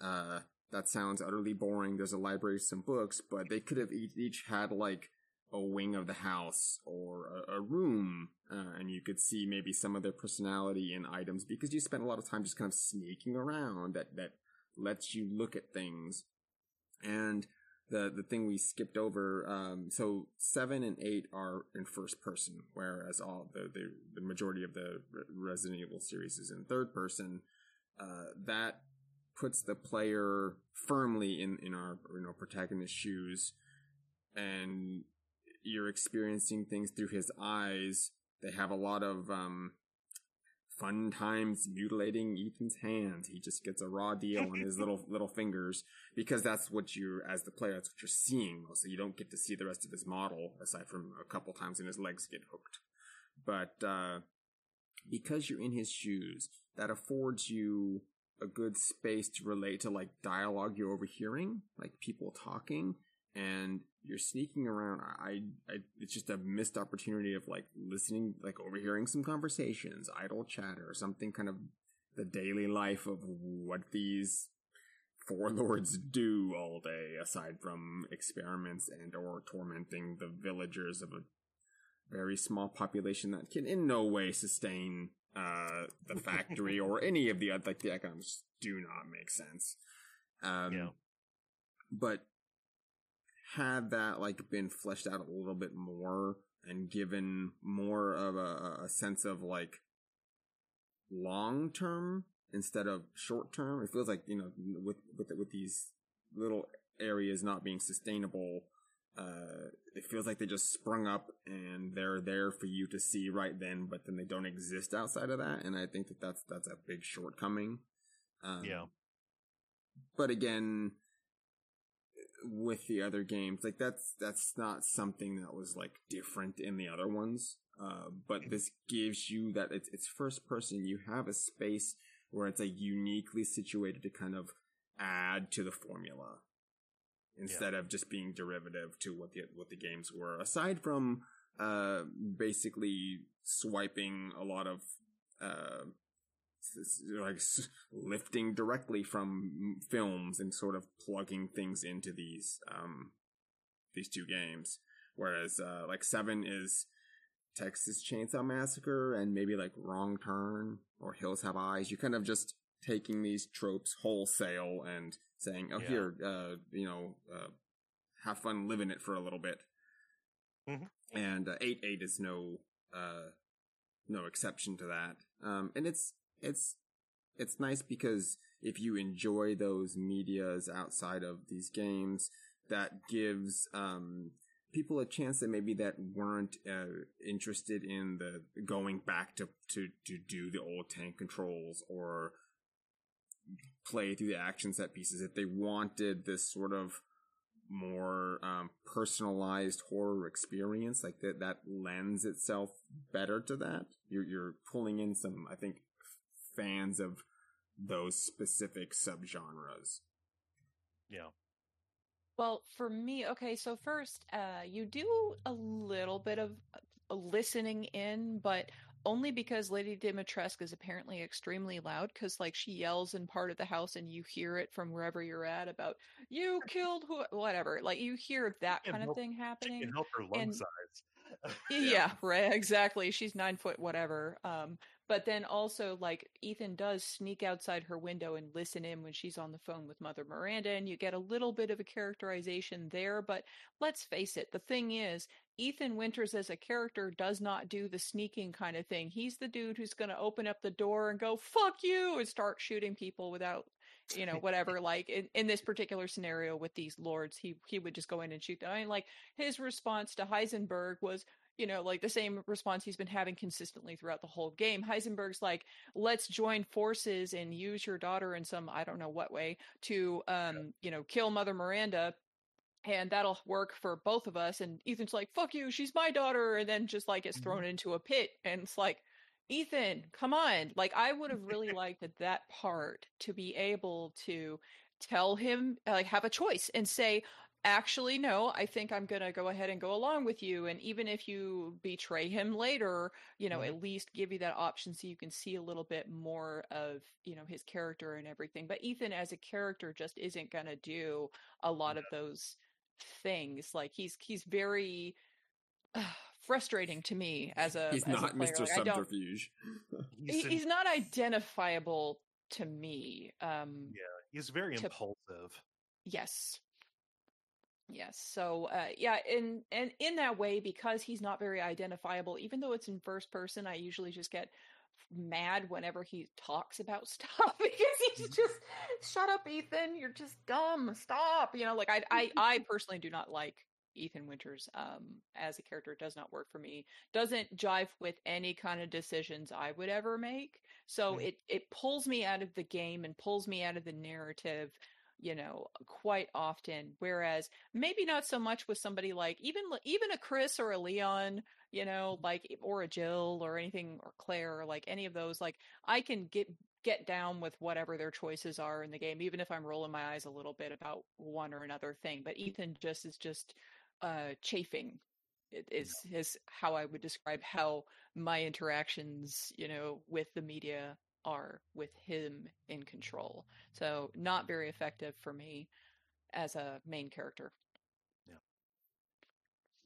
Uh, that sounds utterly boring. There's a library, some books, but they could have each, each had like a wing of the house or a, a room, uh, and you could see maybe some of their personality in items because you spent a lot of time just kind of sneaking around. That that lets you look at things. And the the thing we skipped over, um, so seven and eight are in first person, whereas all the the, the majority of the Resident Evil series is in third person. Uh, that puts the player firmly in in our you know protagonist's shoes, and you're experiencing things through his eyes. They have a lot of um, fun times mutilating Ethan's hands. He just gets a raw deal on his little little fingers because that's what you, as the player, that's what you're seeing. So you don't get to see the rest of his model aside from a couple times when his legs get hooked. But uh, because you're in his shoes, that affords you a good space to relate to like dialogue you're overhearing, like people talking, and you're sneaking around. I, I, it's just a missed opportunity of like listening, like overhearing some conversations, idle chatter, something kind of the daily life of what these four lords do all day, aside from experiments and or tormenting the villagers of a very small population that can in no way sustain uh, the factory or any of the like the economics do not make sense. Um, Yeah. But had that like been fleshed out a little bit more and given more of a, a sense of like long term instead of short term, it feels like you know with with with these little areas not being sustainable uh, it feels like they just sprung up and they're there for you to see right then, but then they don't exist outside of that. And I think that that's that's a big shortcoming. Um, Yeah. But again, with the other games, like that's that's not something that was like different in the other ones. Uh, but this gives you that it's it's first person. You have a space where it's like uniquely situated to kind of add to the formula instead of just being derivative to what the what the games were. Aside from uh, basically swiping a lot of uh, like lifting directly from films and sort of plugging things into these um, these two games. Whereas uh, like seven is Texas Chainsaw Massacre and maybe like Wrong Turn or Hills Have Eyes. You kind of just taking these tropes wholesale and saying, "Oh, Yeah. here, uh, you know, uh, have fun living it for a little bit." Mhm. And uh, eight eight is no uh, no exception to that. Um, and it's it's it's nice because if you enjoy those medias outside of these games, that gives um, people a chance that maybe that weren't uh, interested in the going back to, to to do the old tank controls or play through the action set pieces. If they wanted this sort of more um, personalized horror experience like that that lends itself better to that. You're you're pulling in some i think fans of those specific subgenres Yeah. Well, for me, okay, so first, uh, you do a little bit of uh, listening in, but only because Lady Dimitrescu is apparently extremely loud, because like she yells in part of the house and you hear it from wherever you're at about you killed who, whatever. Like you hear that can kind of help- thing She happening. can help her lung and- size. Yeah, right. Exactly. She's nine foot, whatever. Um, but then also, like, Ethan does sneak outside her window and listen in when she's on the phone with Mother Miranda, and you get a little bit of a characterization there. But let's face it, the thing is, Ethan Winters as a character does not do the sneaking kind of thing. He's the dude who's going to open up the door and go, fuck you, and start shooting people without. You know, whatever. Like in, in this particular scenario with these lords, he he would just go in and shoot them. I mean, like his response to Heisenberg was, you know, like the same response he's been having consistently throughout the whole game. Heisenberg's like, let's join forces and use your daughter in some, I don't know what way, to, um, you know, kill Mother Miranda. And that'll work for both of us. And Ethan's like, fuck you, she's my daughter. And then just like gets thrown into a pit. And it's like, Ethan, come on. Like, I would have really liked that part to be able to tell him, like, have a choice and say, actually no i think i'm going to go ahead and go along with you and even if you betray him later you know Mhm. at least give you that option so you can see a little bit more of you know his character and everything but ethan as a character just isn't going to do a lot of those things like he's he's very uh, frustrating to me as a he's as a not player. mr Like, subterfuge He's, in- he's not identifiable to me um yeah, he's very to- impulsive. Yes. Yes. So uh yeah, and and in that way, because he's not very identifiable, even though it's in first person, I usually just get mad whenever he talks about stuff because he's just shut up, Ethan, you're just dumb. Stop. You know, like I I I personally do not like Ethan Winters um as a character It does not work for me. Doesn't jive with any kind of decisions I would ever make. So Mhm. it it pulls me out of the game and pulls me out of the narrative you know, quite often. Whereas maybe not so much with somebody like even even a Chris or a Leon, you know, like or a Jill or anything or Claire or like any of those. Like I can get get down with whatever their choices are in the game, even if I'm rolling my eyes a little bit about one or another thing. But Ethan just is just uh chafing it is is how I would describe how my interactions, you know, with the media are with him in control. So not very effective for me as a main character.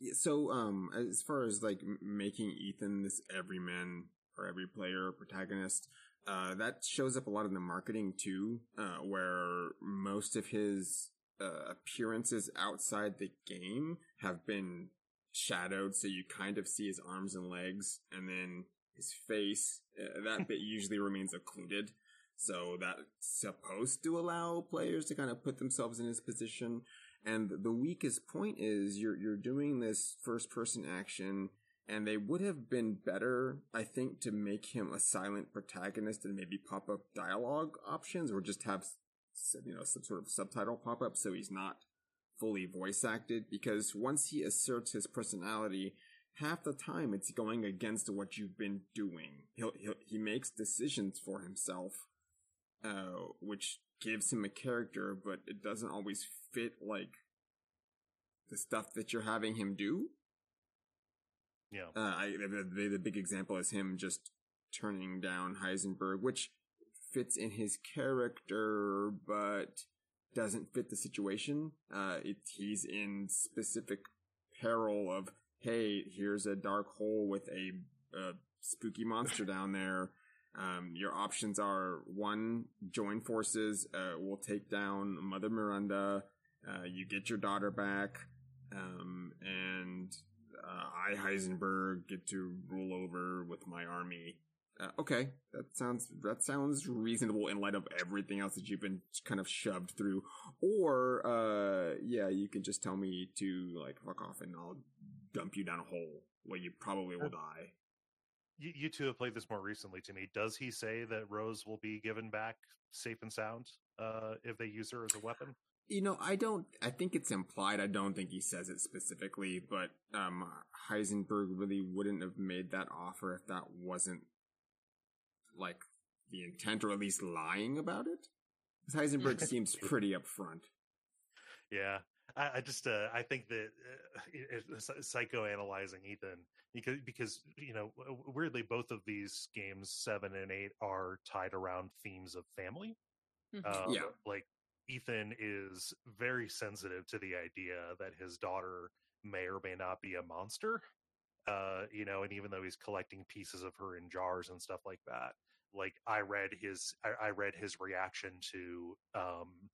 Yeah, So, um, as far as like making Ethan this everyman or every player protagonist, uh, that shows up a lot in the marketing too, uh, where most of his uh, appearances outside the game have been shadowed, so you kind of see his arms and legs, and then his face. Uh, that bit usually remains occluded, so that's supposed to allow players to kind of put themselves in his position. And the weakest point is you're you're doing this first person action, and they would have been better, I think, to make him a silent protagonist and maybe pop up dialogue options, or just have you know some sort of subtitle pop up so he's not fully voice acted. Because once he asserts his personality, half the time it's going against what you've been doing. He'll, he'll he makes decisions for himself uh, which gives him a character, but it doesn't always fit like the stuff that you're having him do. Yeah. Uh, I, the, the, big example is him just turning down Heisenberg, which fits in his character, but doesn't fit the situation. Uh, it, he's in specific peril of, hey, here's a dark hole with a, a spooky monster down there. Um, your options are one, join forces, uh, we'll take down Mother Miranda, uh, you get your daughter back, um, and, uh, I, Heisenberg, get to rule over with my army. Uh, okay, that sounds, that sounds reasonable in light of everything else that you've been kind of shoved through. Or, uh, yeah, you can just tell me to, like, fuck off and I'll dump you down a hole where you probably will die. You, you two have played this more recently to me. Does he say that Rose will be given back safe and sound uh, if they use her as a weapon? You know, I don't, I think it's implied. I don't think he says it specifically, but, um, Heisenberg really wouldn't have made that offer if that wasn't, like, the intent or at least lying about it. Heisenberg seems pretty upfront. Yeah, I, I just uh, I think that uh, it, it's psychoanalyzing Ethan because because you know weirdly both of these games seven and eight are tied around themes of family. Mhm. Um, Yeah. like Ethan is very sensitive to the idea that his daughter may or may not be a monster. Uh, you know, and even though he's collecting pieces of her in jars and stuff like that, like I read his I, I read his reaction to um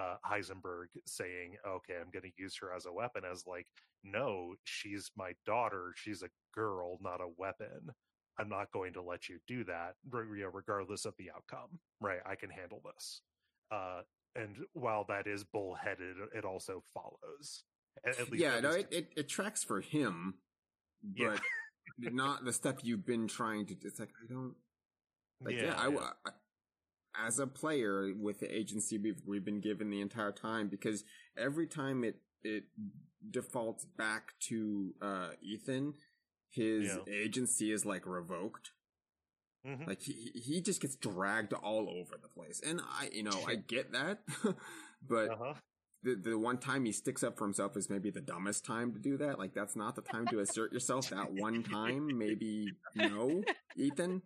uh Heisenberg saying, "Okay, I'm going to use her as a weapon." As like, no, she's my daughter. She's a girl, not a weapon. I'm not going to let you do that, re- regardless of the outcome. Right? I can handle this. Uh, and while that is bullheaded, it also follows. At, at least, yeah, no, it, it, it tracks for him, Yeah. but not the stuff you've been trying to, it's like, I don't, like, yeah, Yeah, I, yeah. I- as a player with the agency we've, we've been given the entire time, because every time it, it defaults back to, uh, Ethan, his Yeah. agency is like revoked. Mhm. Like he, he just gets dragged all over the place. And I, you know, I get that, but uh-huh. the the one time he sticks up for himself is maybe the dumbest time to do that. Like that's not the time to assert yourself. That one time, maybe no, Ethan.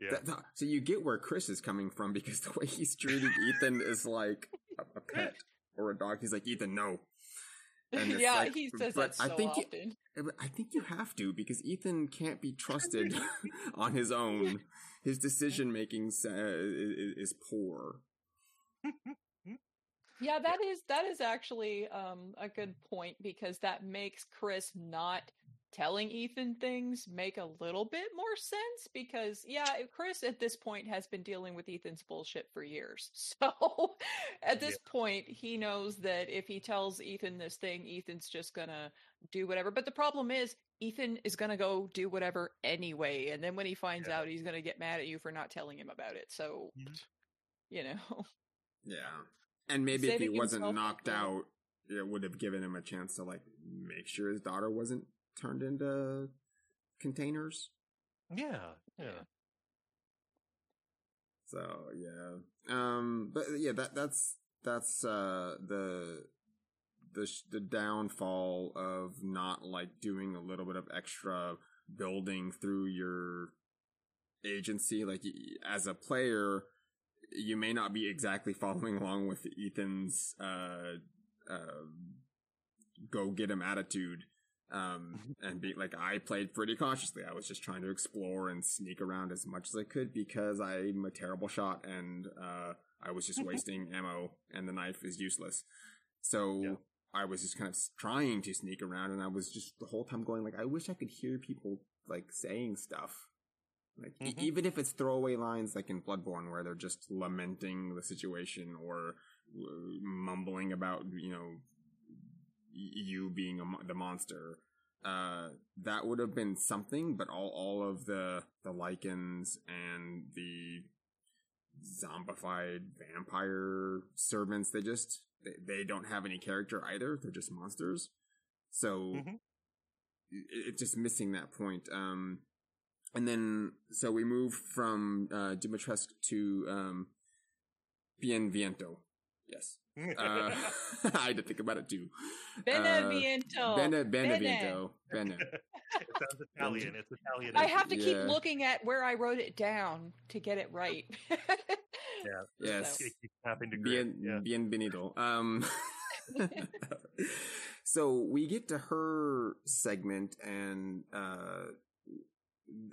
Yeah. That- that- so you get where Chris is coming from because the way he's treating Ethan is like a, a pet or a dog. He's like Ethan, no. And yeah, like- he says that so I think you- often. Yeah, but I think you have to because Ethan can't be trusted on his own. His decision making is, is poor. Yeah, that is that is actually um a good point because that makes Chris not telling Ethan things make a little bit more sense because yeah, Chris at this point has been dealing with Ethan's bullshit for years. So at this point he knows that if he tells Ethan this thing, Ethan's just going to do whatever. But the problem is Ethan is going to go do whatever anyway and then when he finds Yeah. out he's going to get mad at you for not telling him about it. So Mhm. you know. Yeah. And maybe if he wasn't knocked out, it would have given him a chance to like make sure his daughter wasn't turned into containers. Yeah, yeah. Yeah. So yeah, um, but yeah, that that's that's uh the the sh- the downfall of not like doing a little bit of extra building through your agency. Like as a player, you may not be exactly following along with Ethan's uh uh go get him attitude. Um, and be like, I played pretty cautiously. I was just trying to explore and sneak around as much as I could because I'm a terrible shot and, uh, I was just wasting ammo and the knife is useless. So Yeah. I was just kind of trying to sneak around and I was just the whole time going like, I wish I could hear people like saying stuff. Like, e- Mhm. even if it's throwaway lines like in Bloodborne where they're just lamenting the situation or uh, mumbling about, you know, you being a, the monster. Uh, that would have been something, but all, all of the, the Lycans and the zombified vampire servants, they just, they, they don't have any character either. They're just monsters. So Mhm. it, it's just missing that point. Um, and then, so we move from, uh, Dimitrescu to, um, Bienviento. Yes. Uh, I had to think about it too. Beneviento. Bene, Benevento. Bene. it sounds Italian. It's Italian. I have to keep looking at where I wrote it down to get it right. Yeah. Yes. It keeps snapping to grid. Bien, Yeah. bienvenido. Um, so we get to her segment and, uh,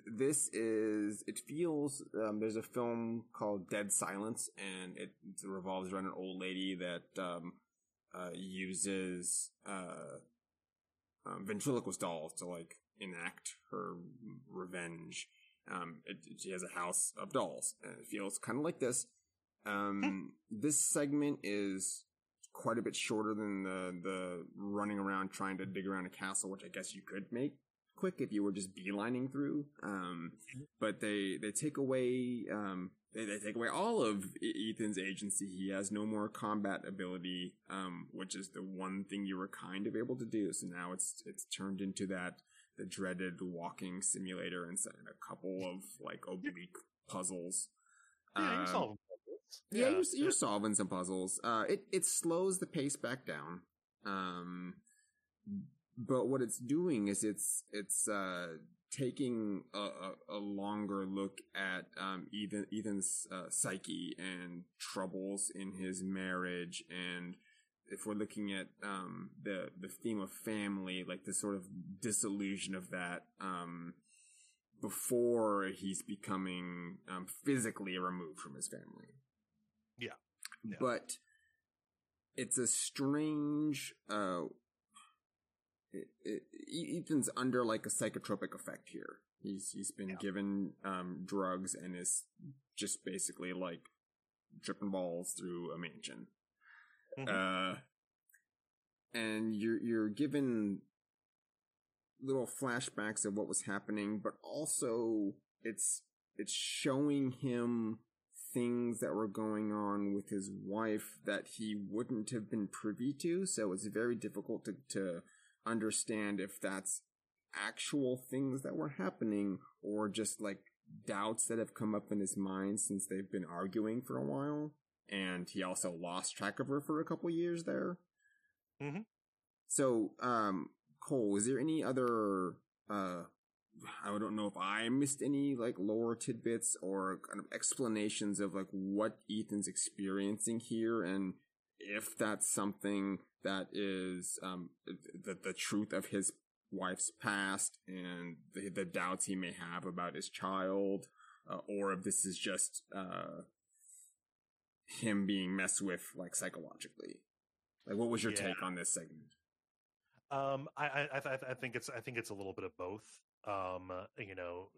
this is, it feels, um, there's a film called Dead Silence and it revolves around an old lady that, um, uh, uses, uh, um, ventriloquist dolls to like enact her revenge. Um, it, she has a house of dolls and it feels kind of like this. Um, this segment is quite a bit shorter than the, the running around trying to dig around a castle, which I guess you could make quick if you were just beelining through. Um, but they, they take away, um, they, they take away all of Ethan's agency. He has no more combat ability, um, which is the one thing you were kind of able to do. So now it's, it's turned into that, the dreaded walking simulator and a couple of like oblique puzzles. Yeah, you solve them. yeah, you're, you're solving some puzzles. Uh, it it slows the pace back down. Um, but what it's doing is it's it's uh taking a, a, a longer look at um Ethan Ethan's uh, psyche and troubles in his marriage and if we're looking at um the the theme of family like the sort of disillusion of that um before he's becoming um physically removed from his family Yeah. Yeah. but it's a strange uh Ethan's under like a psychotropic effect here. He's he's been Yeah. given um drugs and is just basically like dripping balls through a mansion. Mhm. Uh and you're you're given little flashbacks of what was happening, but also it's it's showing him things that were going on with his wife that he wouldn't have been privy to. So it's very difficult to, to understand if that's actual things that were happening or just like doubts that have come up in his mind since they've been arguing for a while. And he also lost track of her for a couple years there. Mhm. So, um, Cole, is there any other, uh, I don't know if I missed any like lore tidbits or kind of explanations of like what Ethan's experiencing here and if that's something that is um the the truth of his wife's past and the, the doubts he may have about his child uh, or if this is just uh him being messed with like psychologically like what was your Yeah. take on this segment Um, I, I, I, th- I think it's, I think it's a little bit of both. Um, you know,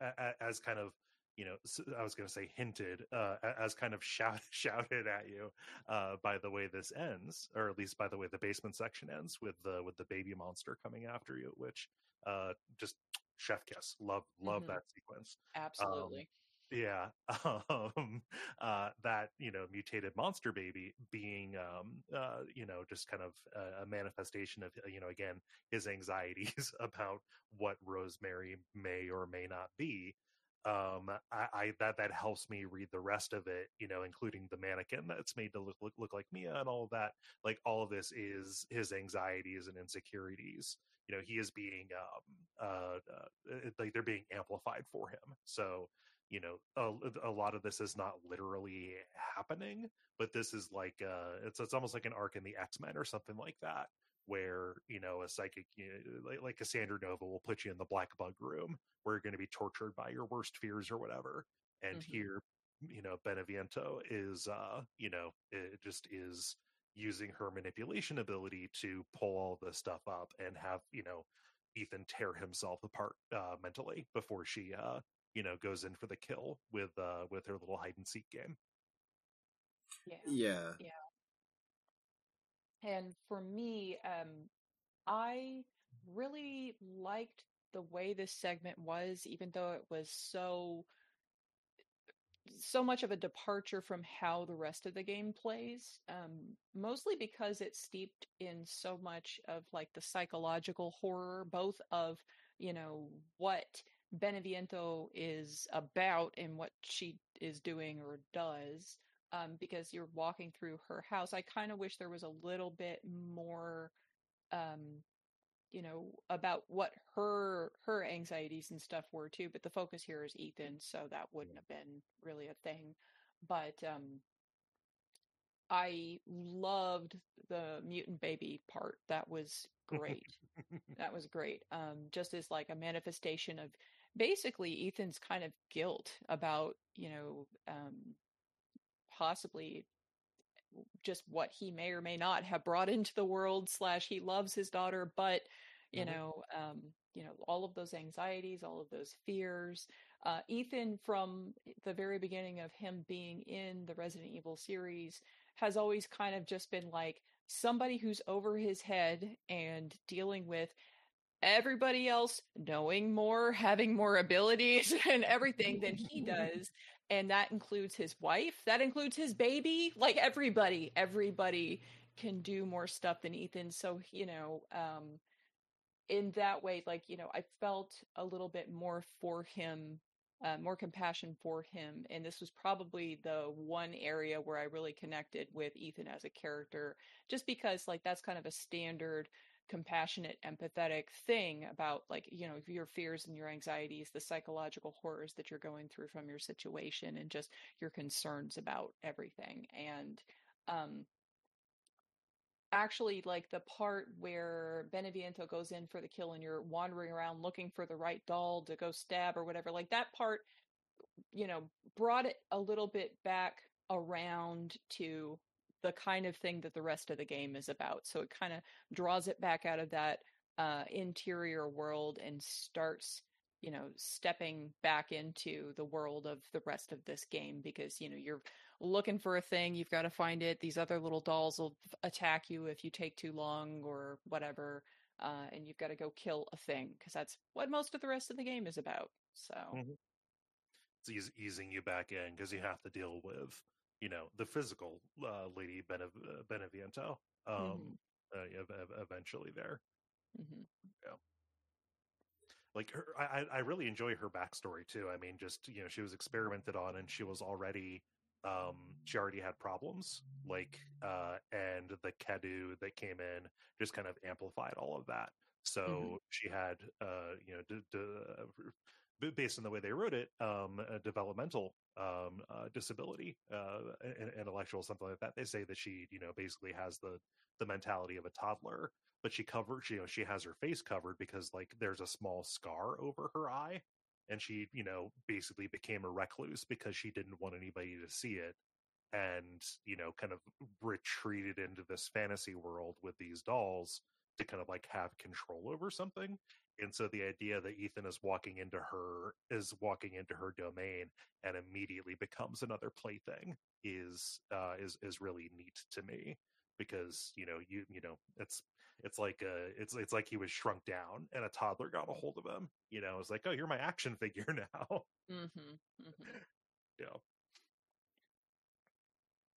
a- a- as kind of, you know, i was going to say hinted, uh, as kind of shout, shouted at you, uh, by the way this ends, or at least by the way the basement section ends with the, with the baby monster coming after you, which, uh, just chef kiss. Love, love Mhm. that sequence. Absolutely. yeah um uh that you know mutated monster baby being um uh you know just kind of a, a manifestation of you know again his anxieties about what rosemary may or may not be um I, I that that helps me read the rest of it you know including the mannequin that's made to look, look look like mia and all of that. Like all of this is his anxieties and insecurities. You know he is being um uh, uh like they're being amplified for him. So you know a, a lot of this is not literally happening but this is like uh it's it's almost like an arc in the x-men or something like that where you know a psychic you know, like, like cassandra nova will put you in the black bug room where you're going to be tortured by your worst fears or whatever and Mhm. here you know beneviento is uh you know it just is using her manipulation ability to pull all this stuff up and have you know ethan tear himself apart uh mentally before she uh you know goes in for the kill with uh with her little hide and seek game Yeah. Yeah. And for me, um, I really liked the way this segment was, even though it was so so much of a departure from how the rest of the game plays. Um, mostly because it's steeped in so much of like the psychological horror, both of you know what Beneviento is about and what she is doing or does, um, because you're walking through her house. I kind of wish there was a little bit more, um, you know, about what her her anxieties and stuff were too. But the focus here is Ethan, so that wouldn't have been really a thing. But um, I loved the mutant baby part. That was great. that was great. Um, just as like a manifestation of basically Ethan's kind of guilt about, you know, um, possibly just what he may or may not have brought into the world slash he loves his daughter but you Mhm. know um you know all of those anxieties all of those fears uh ethan from the very beginning of him being in the resident evil series has always kind of just been like somebody who's over his head and dealing with everybody else knowing more having more abilities and everything than he does and that includes his wife that includes his baby like everybody everybody can do more stuff than ethan. So you know um in that way like you know i felt a little bit more for him uh, more compassion for him and this was probably the one area where i really connected with ethan as a character just because like that's kind of a standard compassionate empathetic thing about like you know your fears and your anxieties the psychological horrors that you're going through from your situation and just your concerns about everything. And um actually like the part where Beneviento goes in for the kill and you're wandering around looking for the right doll to go stab or whatever like that part you know brought it a little bit back around to the kind of thing that the rest of the game is about so it kind of draws it back out of that uh interior world and starts you know stepping back into the world of the rest of this game because you know you're looking for a thing you've got to find it these other little dolls will attack you if you take too long or whatever uh, and you've got to go kill a thing because that's what most of the rest of the game is about so Mhm. it's easing you back in because you have to deal with you know the physical uh, lady Benev- uh, beneviento um Mhm. uh, ev- ev- eventually there mhm. like her I, I really enjoy her backstory too i mean just you know she was experimented on and she was already um she already had problems like uh and the cadou that came in just kind of amplified all of that so Mhm. she had uh you know d- d- uh, based on the way they wrote it um developmental um uh, disability uh intellectual something like that. They say that she you know basically has the the mentality of a toddler but she covers you know she has her face covered because like there's a small scar over her eye and she you know basically became a recluse because she didn't want anybody to see it and you know kind of retreated into this fantasy world with these dolls to kind of like have control over something and so the idea that ethan is walking into her is walking into her domain and immediately becomes another plaything is uh is is really neat to me because you know you you know it's it's like uh it's it's like he was shrunk down and a toddler got a hold of him you know it's like oh you're my action figure now Mhm. Mhm. Yeah.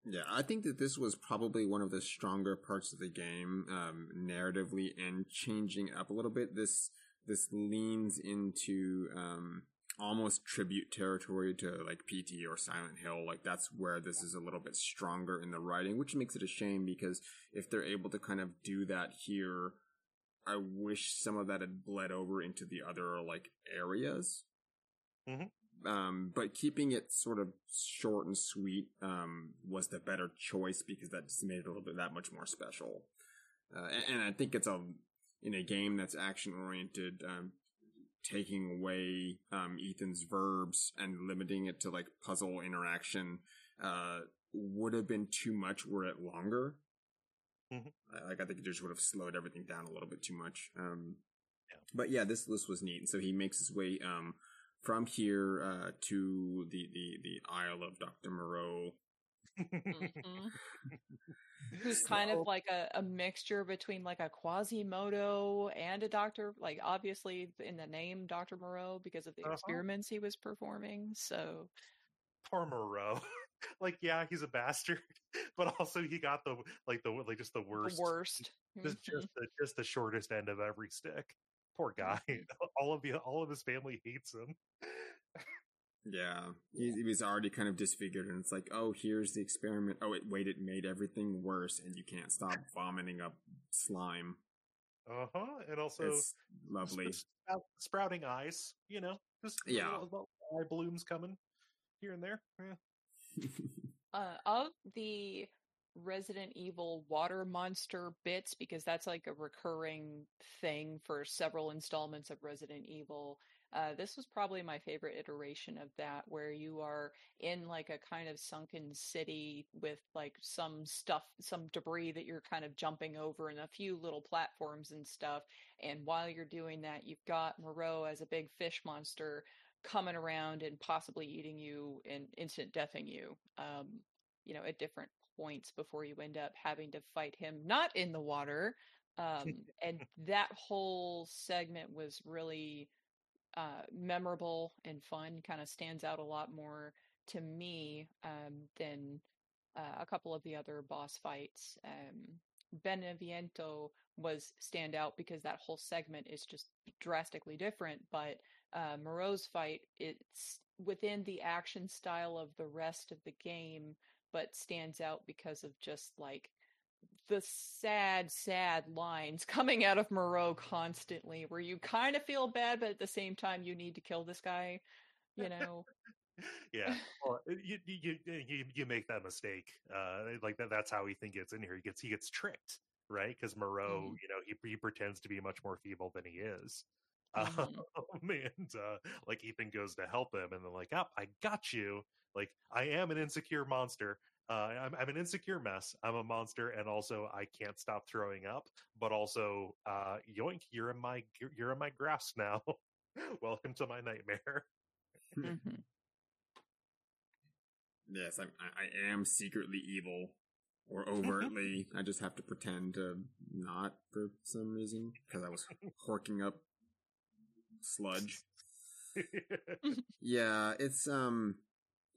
Yeah, I think that this was probably one of the stronger parts of the game, um, narratively and changing up a little bit. This this leans into um, almost tribute territory to like PT or Silent Hill. Like that's where this is a little bit stronger in the writing, which makes it a shame because if they're able to kind of do that here, I wish some of that had bled over into the other like areas. Mhm. Um, but keeping it sort of short and sweet um, was the better choice because that just made it a little bit that much more special. Uh, and, and I think it's a in a game that's action oriented, um, taking away um, Ethan's verbs and limiting it to like puzzle interaction uh, would have been too much were it longer. Mhm. I- Like I think it just would have slowed everything down a little bit too much. Um, Yeah. But yeah, this list was neat. And so he makes his way um, from here uh, to the, the, the Isle of Dr. Moreau. Mhm. Who's kind of like a, a mixture between like a Quasimodo and a doctor, like obviously in the name Dr. Moreau because of the Uh-huh. experiments he was performing. So Poor Moreau. like, yeah, he's a bastard, but also he got the like the like just the worst, the worst. just just the just the shortest end of every stick. Poor guy. all of the all of his family hates him. Yeah, he, he was already kind of disfigured, and it's like, oh, here's the experiment. Oh, it, wait, it made everything worse, and you can't stop vomiting up slime. Uh huh. And also It's lovely. s- sprout- sprouting eyes. You know, just Yeah. little, little eye blooms coming here and there. Yeah. Uh, of the Resident Evil water monster bits, because that's like a recurring thing for several installments of Resident Evil. Uh, this was probably my favorite iteration of that, where you are in like a kind of sunken city with like some stuff, some debris that you're kind of jumping over, and a few little platforms and stuff. And while you're doing that, you've got Moreau as a big fish monster coming around and possibly eating you and instant deathing you. Um, you know, at different points before you end up having to fight him not in the water. Um, and that whole segment was really uh, memorable and fun. Kind of stands out a lot more to me um, than uh, a couple of the other boss fights. Um, Beneviento was stand out because that whole segment is just drastically different, but uh, Moreau's fight it's within the action style of the rest of the game, but stands out because of just like the sad, sad lines coming out of Moreau constantly, where you kind of feel bad, but at the same time you need to kill this guy. You know, yeah well, you, you you you make that mistake uh like that that's how ethan gets in here he gets he gets tricked right because moreau Mhm. you know he, he pretends to be much more feeble than he is Mhm. um, and uh like ethan goes to help him and they're like oh i got you like i am an insecure monster uh, I'm, I'm an insecure mess. I'm a monster, and also I can't stop throwing up. But also, uh, yoink! You're in my you're in my grasp now. Welcome to my nightmare. Mhm. yes, I'm, I, I am secretly evil, or overtly. I just have to pretend to not for some reason because I was horking up sludge. Yeah, it's um,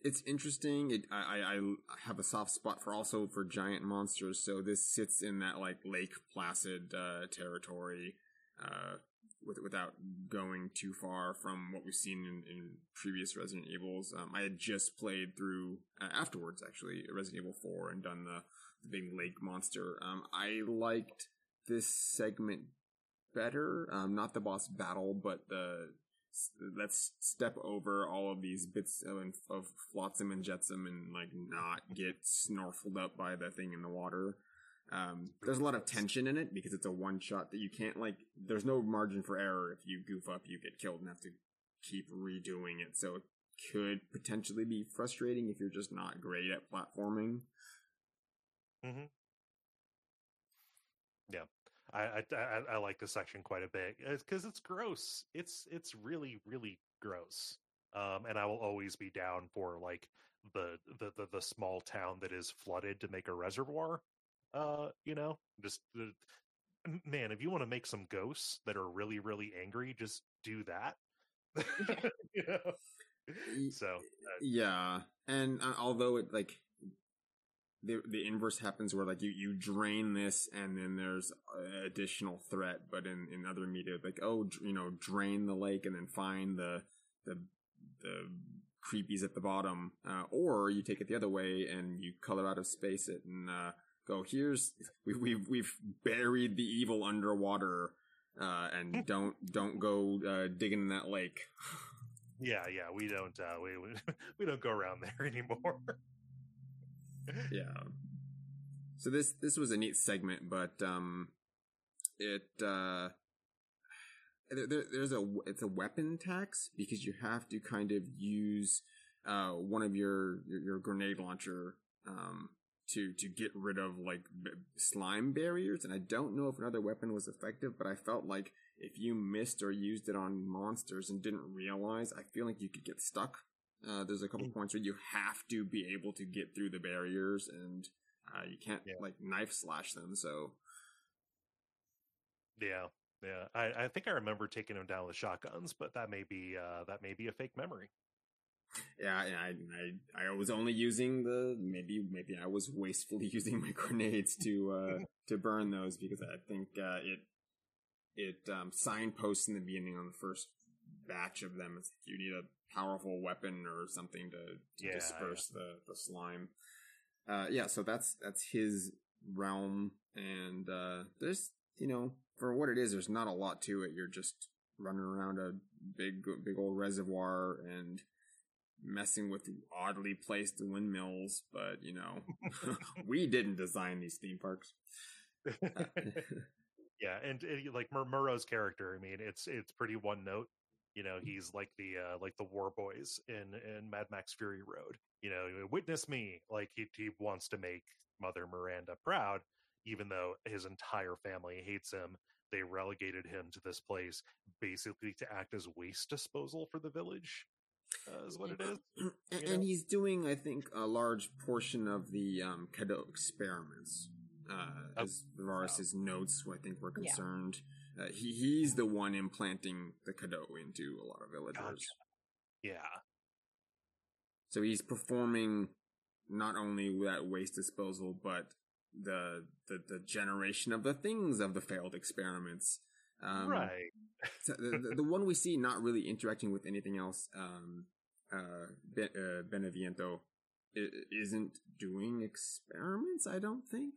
it's interesting. It I, I I have a soft spot for also for giant monsters, so this sits in that like Lake Placid uh, territory, uh, with, without going too far from what we've seen in, in previous Resident Evils. Um, I had just played through uh, afterwards actually Resident Evil Four and done the, the big lake monster. Um, I liked this segment better. Um, not the boss battle, but the let's step over all of these bits of, of flotsam and jetsam and like not get snorkeled up by the thing in the water. Um, there's a lot of tension in it because it's a one shot that you can't like. There's no margin for error. If you goof up, you get killed and have to keep redoing it. So it could potentially be frustrating if you're just not great at platforming. hmm Yeah, I, I I I like this section quite a bit because it's gross. It's it's really really gross. Um, and I will always be down for like the, the the the small town that is flooded to make a reservoir. Uh, you know, just uh, man, if you want to make some ghosts that are really really angry, just do that. you know? so uh, yeah, and uh, although it like the the inverse happens where like you you drain this and then there's additional threat, but in in other media like oh you know drain the lake and then find the the the creepies at the bottom, uh, or you take it the other way and you color out of space it and uh, go here's we we've we've buried the evil underwater uh, and don't don't go uh, digging in that lake. yeah, yeah, we don't uh, we we don't go around there anymore. Yeah. So this this was a neat segment, but um, it uh, there, there's a it's a weapon tax because you have to kind of use uh one of your your, your grenade launcher um to to get rid of like b- slime barriers and I don't know if another weapon was effective but I felt like if you missed or used it on monsters and didn't realize I feel like you could get stuck uh, there's a couple Mm. points where you have to be able to get through the barriers and uh, you can't Yeah. like knife slash them so yeah, yeah. I, I think I remember taking them down with shotguns, but that may be uh, that may be a fake memory. Yeah, yeah, I, I, I was only using the maybe, maybe I was wastefully using my grenades to, uh, to burn those because I think, uh, it, it, um, signposts in the beginning on the first batch of them. It's like you need a powerful weapon or something to, to Yeah, disperse the, the slime. Uh, yeah, so that's, that's his realm. And, uh, there's, you know, for what it is, there's not a lot to it. You're just running around a big, big old reservoir and, messing with oddly placed windmills, but you know, we didn't design these theme parks. yeah, and, uh, like Mur- Moreau's character, I mean, it's it's pretty one note. You know, he's like the uh, like the war boys in in Mad Max Fury Road. You know, witness me. Like he he wants to make Mother Miranda proud, even though his entire family hates him. They relegated him to this place basically to act as waste disposal for the village. Uh, is what it is. and, You and he's doing, I think, a large portion of the um, Cadou experiments. Uh, Oh, as far as wow. his notes, I think, were Yeah. Uh, he he's the one implanting the Cadou into a lot of villagers. Gotcha. Yeah. So he's performing not only that waste disposal, but the the, the generation of the things of the failed experiments. Um, right. so the, the, the one we see not really interacting with anything else, um, uh, ben, uh, Beneviento isn't doing experiments. I don't think,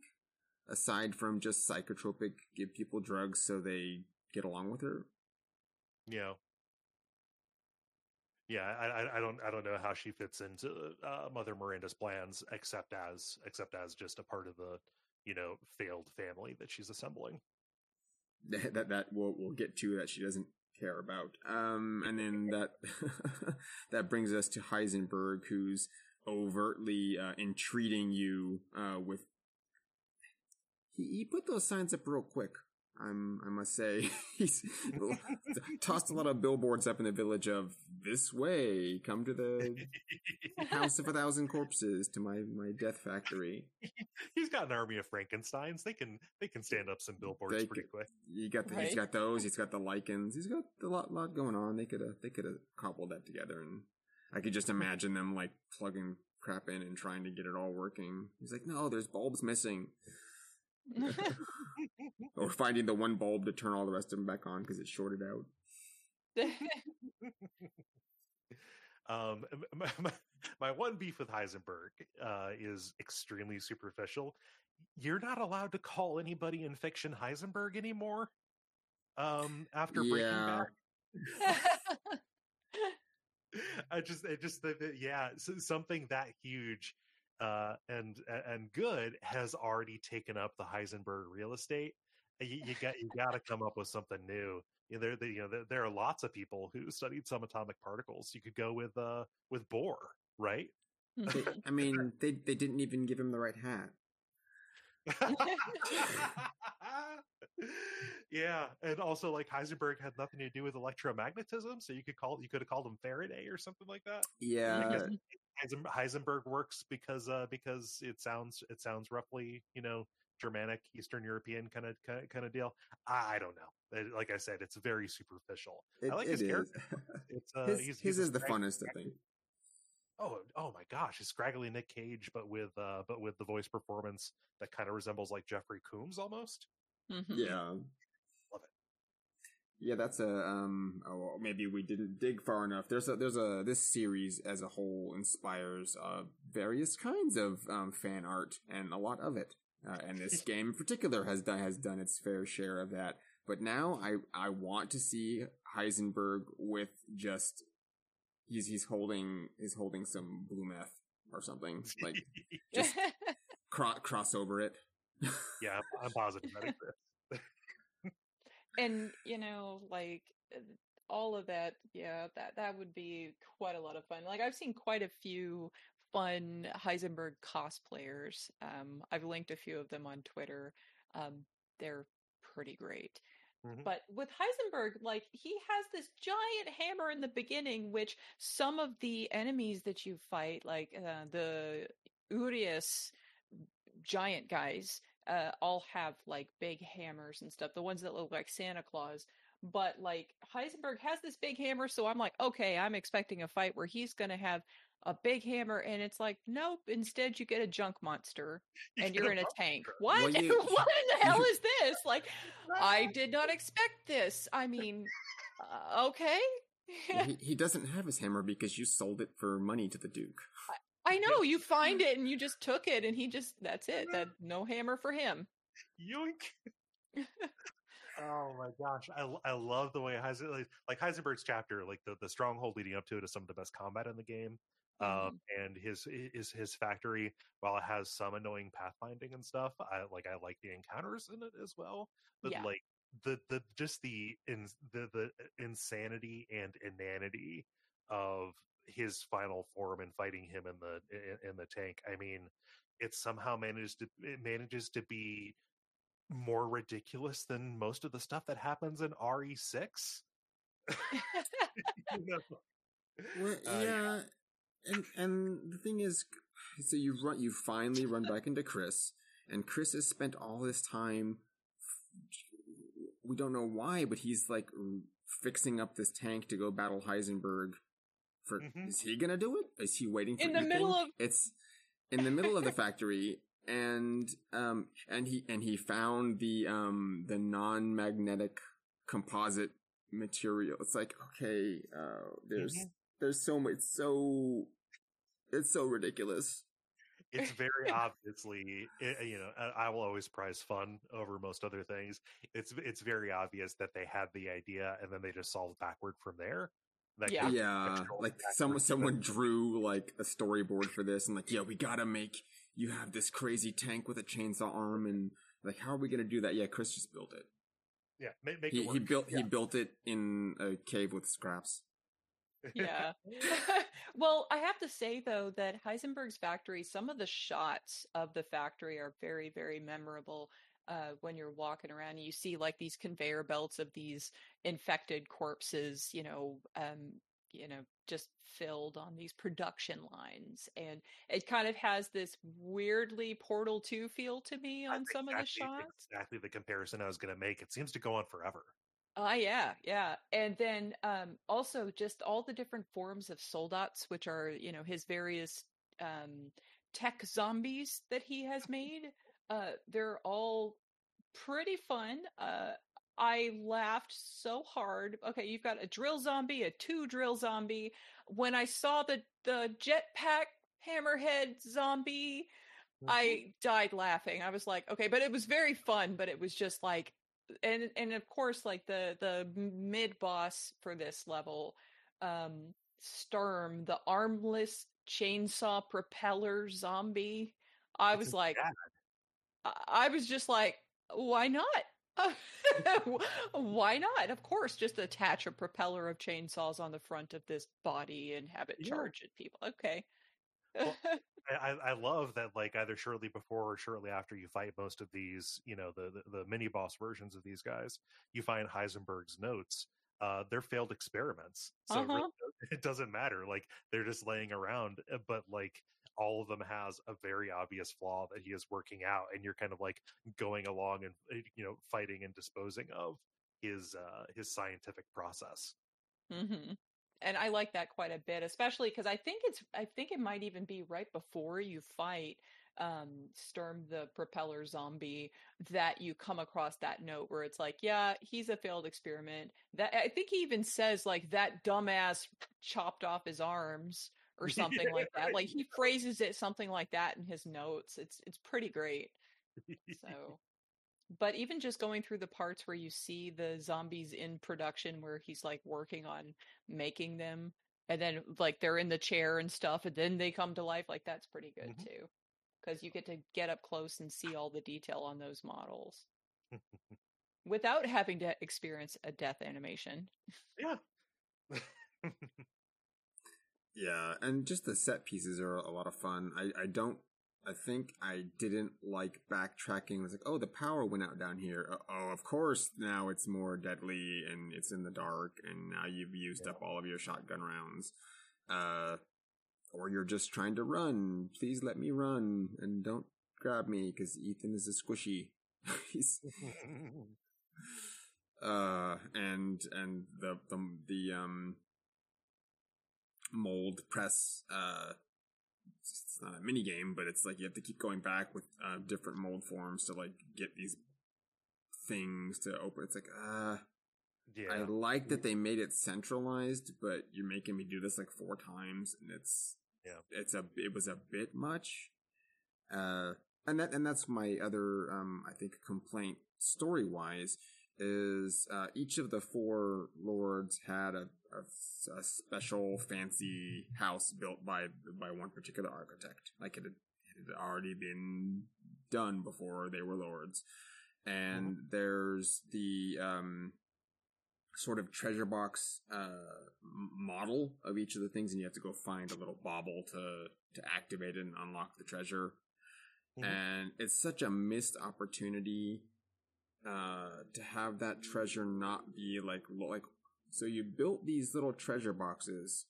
aside from just psychotropic, give people drugs so they get along with her. Yeah. Yeah, I, I, I don't, I don't know how she fits into uh, Mother Miranda's plans, except as, except as just a part of the, you know, failed family that she's assembling. that that, that we'll we'll get to that she doesn't care about. Um, and then that that brings us to Heisenberg, who's overtly uh, entreating you uh, with. He, he put those signs up real quick. I'm I must say he's tossed a lot of billboards up in the village of this way. Come to the house of a thousand corpses to my my death factory. He's got an army of Frankenstein's. They can, they can stand up some billboards They pretty could- quick. You got the, he's Right. got those. He's got the Lycans. He's got a lot lot going on. They could have they could have cobbled that together, and I could just imagine them like plugging crap in and trying to get it all working. He's like, no, there's bulbs missing, or finding the one bulb to turn all the rest of them back on because it's shorted out. Um, my, my, my one beef with Heisenberg uh, is extremely superficial. You're not allowed to call anybody in fiction Heisenberg anymore. Um, after Breaking Yeah. Bad, I just, it just, the, the- yeah, s something that huge uh, and and good has already taken up the Heisenberg real estate. You, you got, you got to come up with something new. You know, there, there- you know, there, there are lots of people who studied some atomic particles. You could go with, uh, with Bohr, right? I mean, they they didn't even give him the right hat. yeah, and also like Heisenberg had nothing to do with electromagnetism, so you could call you could have called him Faraday or something like that. Yeah, Because Heisen- Heisenberg works because uh because it sounds it sounds roughly you know Germanic, Eastern European kind of kind of deal. I, I don't know. It- like I said, it's very superficial. It, I like it his is. character. It's uh, his he's, his he's is the scrag- funnest, I think. Oh, oh my gosh, his scraggly Nick Cage, but with uh, but with the voice performance that kind of resembles like Jeffrey Combs almost. Mhm. Yeah. Yeah, that's a um. Oh, maybe we didn't dig far enough. There's a there's a this series as a whole inspires uh various kinds of um fan art and a lot of it. Uh, and this game in particular has done has done its fair share of that. But now I I want to see Heisenberg with just he's he's holding he's holding some blue meth or something like just cro- cross over it. yeah, I'm, I'm positive that exists. And you know like uh, all of that yeah that that would be quite a lot of fun like i've seen quite a few fun heisenberg cosplayers um i've linked a few of them on twitter um they're pretty great Mhm. but with heisenberg like he has this giant hammer in the beginning which some of the enemies that you fight like uh, the urias giant guys uh, all have like big hammers and stuff. The ones that look like Santa Claus. But like Heisenberg has this big hammer, so I'm like, okay, I'm expecting a fight where he's gonna have a big hammer, and it's like, nope. Instead, you get a junk monster, and you're in a tank. What? Well, you- what in the hell is this? Like, I did not expect this. I mean, uh, okay. He, he doesn't have his hammer because you sold it for money to the Duke. I know you find it and you just took it, and he just that's it. That no hammer for him. Yoink. oh my gosh, I, I love the way Heisen, like, like Heisenberg's chapter, like the, the stronghold leading up to it is some of the best combat in the game. Um, and his his his factory, while it has some annoying pathfinding and stuff, I like I like the encounters in it as well. But Yeah. like the the just the in the the insanity and inanity of his final form and fighting him in the in, in the tank. I mean, it somehow manages to it manages to be more ridiculous than most of the stuff that happens in RE6. You know? Well, Uh, yeah, and and the thing is, so you run, you finally run back into Chris, and Chris has spent all this time. We don't know why, but he's like fixing up this tank to go battle Heisenberg. For Mhm. is he gonna do it? Is he waiting for In the Ethan? middle of- It's in the middle of the factory, and um, and he and he found the um the non magnetic composite material. It's like okay, uh, there's Mhm. there's so much it's so it's so ridiculous it's very obviously i you know I, will always prize fun over most other things it's it's very obvious that they had the idea and then they just solved backward from there Yeah. could- yeah like backwards someone drew like a storyboard for this and like yeah we gotta make you have this crazy tank with a chainsaw arm and like how are we gonna do that yeah chris just built it yeah make, make he, it work. he built he built it in a cave with scraps yeah. well, I have to say though that Heisenberg's factory, some of the shots of the factory are very, very memorable. Uh, when you're walking around and you see like these conveyor belts of these infected corpses, you know, um, you know, just filled on these production lines, and it kind of has this weirdly Portal Two feel to me on That's some of the shots. exactly the comparison i was going to make it seems to go on forever Ah, yeah, yeah. And then um also just all the different forms of soldats, which are, you know, his various um tech zombies that he has made. Uh they're all pretty fun. Uh I laughed so hard. Okay, you've got a drill zombie, a two drill zombie. When I saw the the jetpack hammerhead zombie, I died laughing. I was like, okay, but it was very fun, but it was just like and and of course like the the mid boss for this level um Sturm, the armless chainsaw propeller zombie. I It's was like. I was just like why not? why not? Of course, just attach a propeller of chainsaws on the front of this body and have it Yeah. charge at people. Okay. Well, I, I love that like either shortly before or shortly after you fight most of these, you know, the the, the mini boss versions of these guys, you find Heisenberg's notes. Uh, they're failed experiments, so it Uh-huh. does- it doesn't matter. Like they're just laying around. uh, But like all of them has a very obvious flaw that he is working out, and you're kind of like going along and uh, you know fighting and disposing of his uh, his scientific process. hmm And I like that quite a bit, especially because I think it's I think it might even be right before you fight um Sturm the propeller zombie that you come across that note where it's like, yeah, he's a failed experiment. That I think he even says like that dumbass chopped off his arms or something Yeah, like that. Like he phrases it something like that in his notes. It's it's pretty great. So, but even just going through the parts where you see the zombies in production, where he's like working on making them, and then like they're in the chair and stuff, and then they come to life, like that's pretty good Mhm. too. Because you get to get up close and see all the detail on those models without having to experience a death animation. yeah. Yeah, and just the set pieces are a lot of fun. I, I don't, I think I didn't like backtracking. It was like, oh, the power went out down here. Uh, Oh, of course, now it's more deadly and it's in the dark, and now you've used Yeah. up all of your shotgun rounds. Uh, or you're just trying to run. Please let me run and don't grab me because Ethan is a squishy. He's uh and and the the the um mold press uh it's not a mini game but it's like you have to keep going back with uh different mold forms to like get these things to open it's like uh yeah. i like that they made it centralized but you're making me do this like four times and it's Yeah. it's a it was a bit much uh and that and that's my other um i think complaint story wise is uh each of the four lords had a, a, a special fancy house built by by one particular architect. Like it had, it had already been done before they were lords. And there's the um sort of treasure box uh model of each of the things and you have to go find a little bauble to to activate it and unlock the treasure. Mhm. and it's such a missed opportunity uh to have that treasure not be like like so you built these little treasure boxes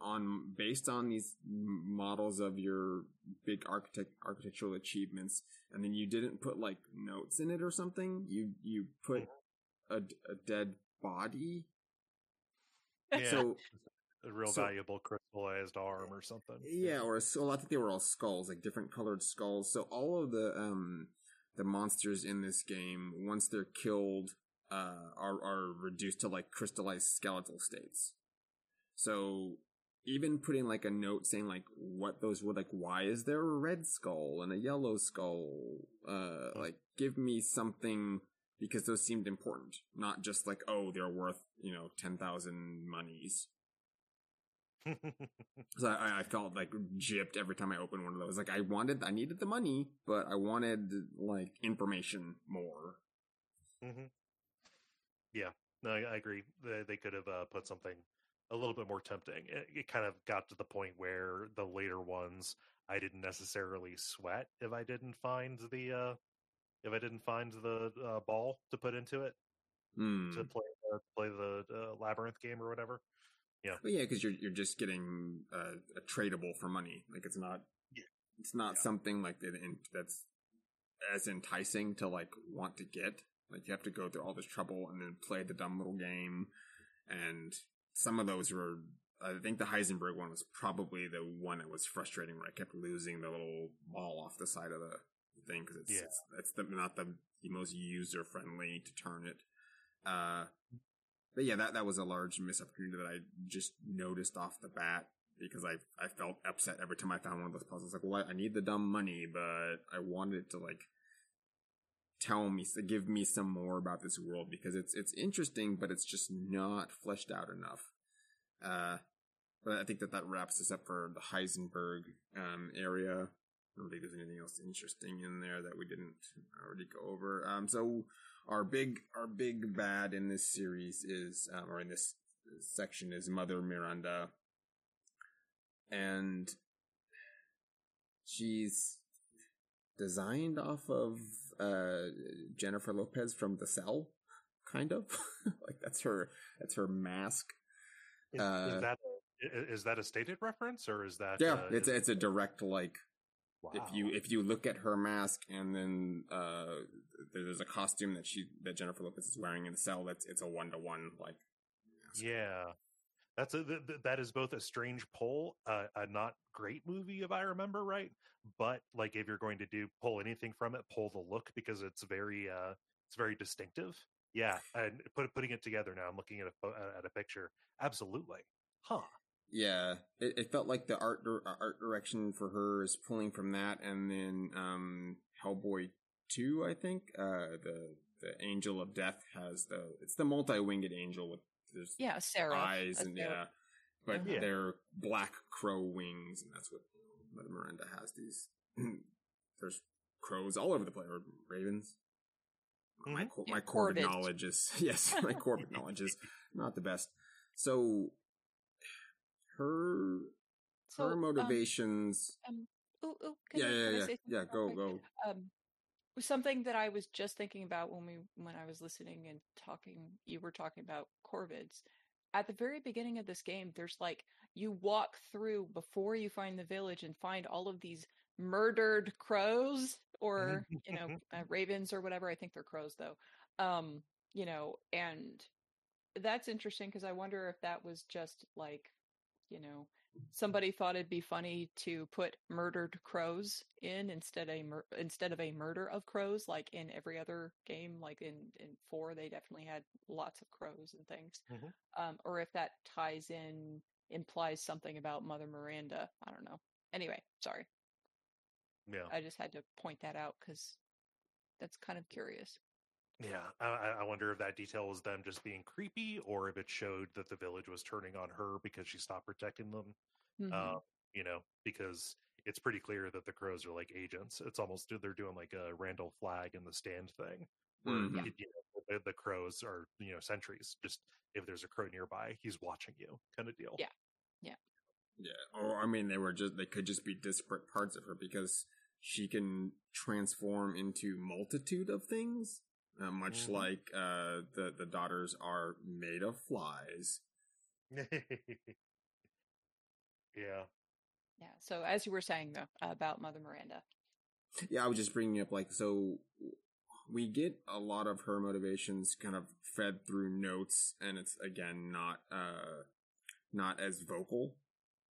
on based on these models of your big architect architectural achievements and then you didn't put like notes in it or something you you put a, a dead body Yeah. so a real so- valuable crystallized arm or something. Yeah, or a skull. I think they were all skulls, like different colored skulls. So all of the um the monsters in this game, once they're killed, uh, are are reduced to like crystallized skeletal states. So even putting like a note saying like what those were, like why is there a red skull and a yellow skull? Uh, like give me something because those seemed important, not just like oh they're worth you know ten thousand monies. So I, I felt like gypped every time I opened one of those. Like I wanted, I needed the money, but I wanted like information more. hmm Yeah, no, I, I agree. They, they could have uh, put something a little bit more tempting. It, it kind of got to the point where the later ones I didn't necessarily sweat if I didn't find the uh, if I didn't find the uh, ball to put into it Hmm. to play uh, play the uh, labyrinth game or whatever. But yeah, because you're you're just getting uh, a tradable for money. Like it's not, Yeah. it's not Yeah. something like that in, that's as enticing to like want to get. Like you have to go through all this trouble and then play the dumb little game. And some of those were, I think the Heisenberg one was probably the one that was frustrating where I kept losing the little ball off the side of the thing because it's, Yeah. it's it's the, not the, the most user friendly to turn it. Uh, but yeah, that that was a large missed opportunity that I just noticed off the bat because I I felt upset every time I found one of those puzzles. Like, well, I, I need the dumb money, but I wanted it to like tell me, so give me some more about this world because it's it's interesting, but it's just not fleshed out enough. Uh, but I think that that wraps us up for the Heisenberg um, area. I don't think there's anything else interesting in there that we didn't already go over. Um, so our big our big bad in this series is um, or in this section is Mother Miranda, and she's designed off of uh, Jennifer Lopez from The Cell, kind of like that's her that's her mask. Is, Uh, is that that a stated reference or is that? Yeah, uh, it's is- it's a direct like wow. if you if you look at her mask and then uh there's a costume that she that Jennifer Lopez is wearing in the cell that's it's a one to one like mask. Yeah, that's a th- th- that is both a strange pull, uh, a not great movie if I remember right. But like, if you're going to do pull anything from it, pull the look because it's very uh it's very distinctive. Yeah, and put, putting it together now, I'm looking at a at a picture. Absolutely, huh? Yeah, it, it felt like the art uh, art direction for her is pulling from that, and then um Hellboy two, I think uh the the Angel of Death has the it's the multi winged angel with there's Yeah, Sarah. eyes and yeah, but Yeah. they're black crow wings, and that's what Mother Miranda has. These there's crows all over the place, or ravens. My Mhm. cor- Yeah, my corvid knowledge is yes, my corvid knowledge is not the best. So her So, her um, motivations. Ooh, ooh, can yeah, I- yeah, yeah, yeah. Go, go. um was something that I was just thinking about when we when I was listening and talking you were talking about corvids. At the very beginning of this game, there's like you walk through before you find the village and find all of these murdered crows or you know uh, ravens or whatever. I think they're crows though. Um, you know, and that's interesting because I wonder if that was just like you know somebody thought it'd be funny to put murdered crows in instead a mur- instead of a murder of crows like in every other game like in in 4 they definitely had lots of crows and things. Mhm. um or if that ties in implies something about mother miranda i don't know. Anyway sorry. Yeah, i just had to point that out cuz that's kind of curious yeah. I, I I wonder if that detail was them just being creepy, or if it showed that the village was turning on her because she stopped protecting them. Mhm. uh, you know, because it's pretty clear that the crows are like agents. It's almost they're doing like a Randall Flagg in the stand thing, where Mhm. you know, the, the crows are you know sentries. Just if there's a crow nearby, he's watching you, kind of deal. Yeah, yeah. Yeah, or I mean, they were just they could just be disparate parts of her because she can transform into multitude of things, uh, much Mhm. like uh, the the daughters are made of flies. yeah. yeah so as you were saying though about mother miranda Yeah, I was just bringing up like so we get a lot of her motivations kind of fed through notes, and it's again not uh not as vocal.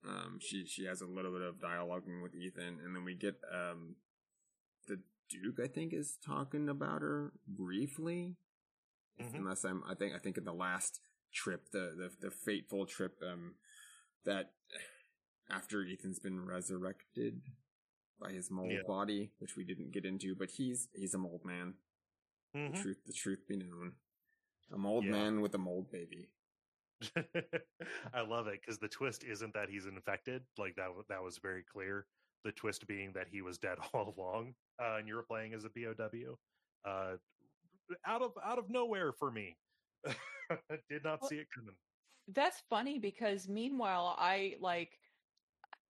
Um, she she has a little bit of dialoguing with Ethan, and then we get um the Duke. I think is talking about her briefly, Mhm. unless I'm. I think I think in the last trip, the the the fateful trip, um, that after Ethan's been resurrected by his mold Yeah. body, which we didn't get into, but he's he's a mold man. The Mhm. truth, the truth be known, a mold Yeah. man with a mold baby. I love it because the twist isn't that he's infected. Like that, that was very clear. The twist being that he was dead all along, uh, and you were playing as a BOW. Uh, out of out of nowhere for me. Did not Well- see it coming. That's funny because meanwhile, I like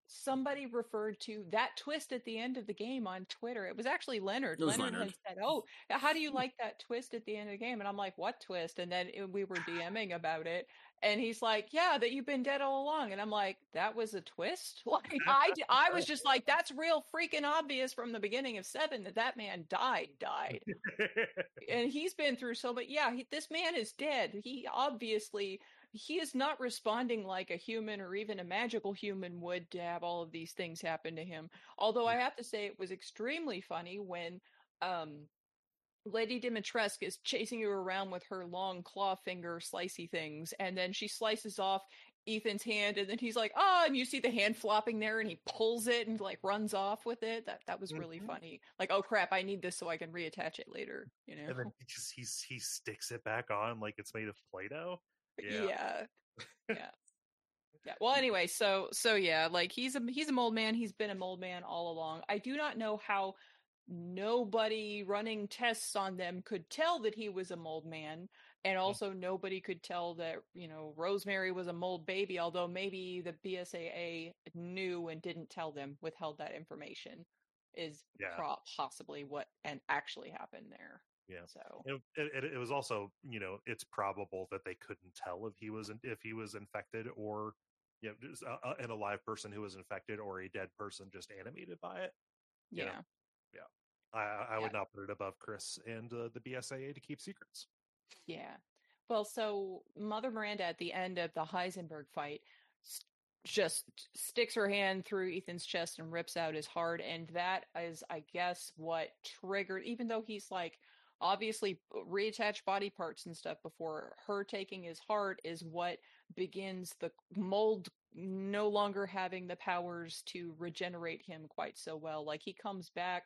somebody referred to that twist at the end of the game on Twitter. It was actually Leonard. Was Leonard, Leonard. said, "Oh, how do you like that twist at the end of the game?" And I'm like, "What twist?" And then eh, we were DMing about it, and he's like, "Yeah, that you've been dead all along." And I'm like, "That was a twist." Like I, I was just like, "That's real freaking obvious from the beginning of seven that that man died, died." and he's been through so much. Yeah, he, this man is dead. He obviously he is not responding like a human or even a magical human would to have all of these things happen to him. Although I have to say it was extremely funny when um Lady Dimitrescu is chasing you around with her long claw finger slicey things, and then she slices off Ethan's hand, and then he's like, "Ah!" and you see the hand flopping there, and he pulls it and like runs off with it. That that was really Mhm. funny. Like, oh crap, I need this so I can reattach it later. You know? and then he just he's he sticks it back on like it's made of Play-Doh. Yeah. yeah. Yeah. Yeah. Well anyway so so yeah like he's a he's a mold man he's been a mold man all along. I do not know how nobody running tests on them could tell that he was a mold man and hmm. also nobody could tell that you know rosemary was a mold baby although maybe the bsaa knew and didn't tell them withheld that information is Yeah. pro- possibly what and actually happened there Yeah. so It, it, it was also, you know, it's probable that they couldn't tell if he was in- if he was infected or you know, just a, a, an alive person who was infected or a dead person just animated by it. you know, Yeah. I, I Yeah. would not put it above Chris and uh, the BSAA to keep secrets. Yeah. Well, so Mother Miranda at the end of the Heisenberg fight just sticks her hand through Ethan's chest and rips out his heart. And that is, I guess, what triggered, even though he's like obviously reattach body parts and stuff before her taking his heart is what begins the mold no longer having the powers to regenerate him quite so well. Like he comes back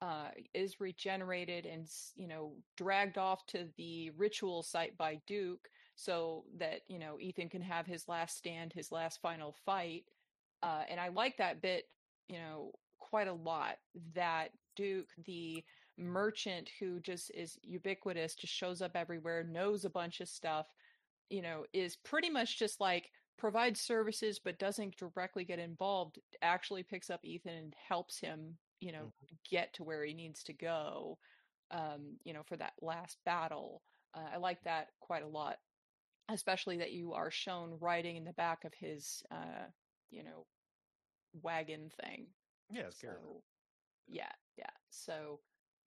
uh, is regenerated and you know dragged off to the ritual site by Duke, so that you know Ethan can have his last stand, his last final fight. Uh, and I like that bit, you know, quite a lot. That Duke, the merchant who just is ubiquitous, just shows up everywhere, knows a bunch of stuff, you know, is pretty much just like provides services but doesn't directly get involved, actually picks up Ethan and helps him, you know, get to where he needs to go, um, you know, for that last battle. Uh, I like that quite a lot, especially that you are shown riding in the back of his, uh, you know, wagon thing. Yeah, it's. So, yeah, yeah. So,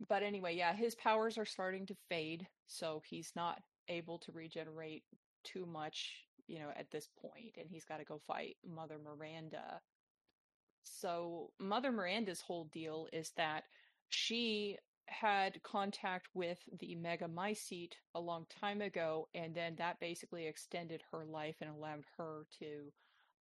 but anyway, yeah, his powers are starting to fade, so he's not able to regenerate too much, you know, at this point, and he's got to go fight Mother Miranda. So, Mother Miranda's whole deal is that she had contact with the Megamycete a long time ago, and then that basically extended her life and allowed her to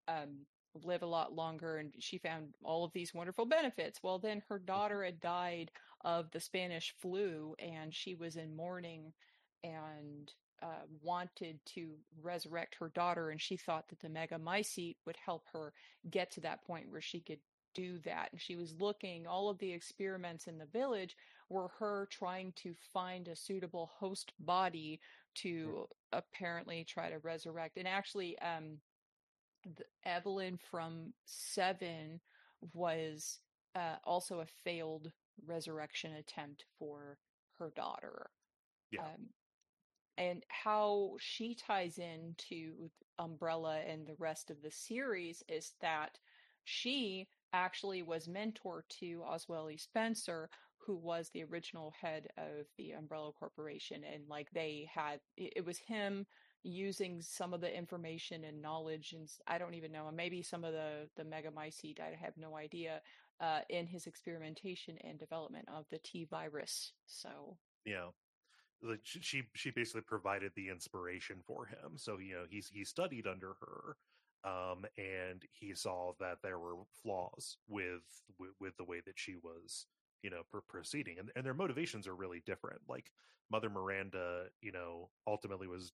um, live a lot longer. And she found all of these wonderful benefits. Well, then her daughter had died of the Spanish flu, and she was in mourning and uh, wanted to resurrect her daughter. And she thought that the Megamycete would help her get to that point where she could do that. And she was looking, all of the experiments in the village were her trying to find a suitable host body to apparently try to resurrect. And actually, um, the, Eveline from Seven was uh, also a failed resurrection attempt for her daughter. Yeah. Um, and how she ties into Umbrella and the rest of the series is that she actually was mentor to Oswell E. Spencer, who was the original head of the Umbrella Corporation. And like they had, it was him using some of the information and knowledge, and I don't even know, maybe some of the, the Megamycete, I have no idea, uh, in his experimentation and development of the T virus. So, Yeah. Like she she basically provided the inspiration for him. So you know he's he studied under her, um, and he saw that there were flaws with with, with the way that she was you know pr- proceeding, and and their motivations are really different. Like Mother Miranda, you know, ultimately was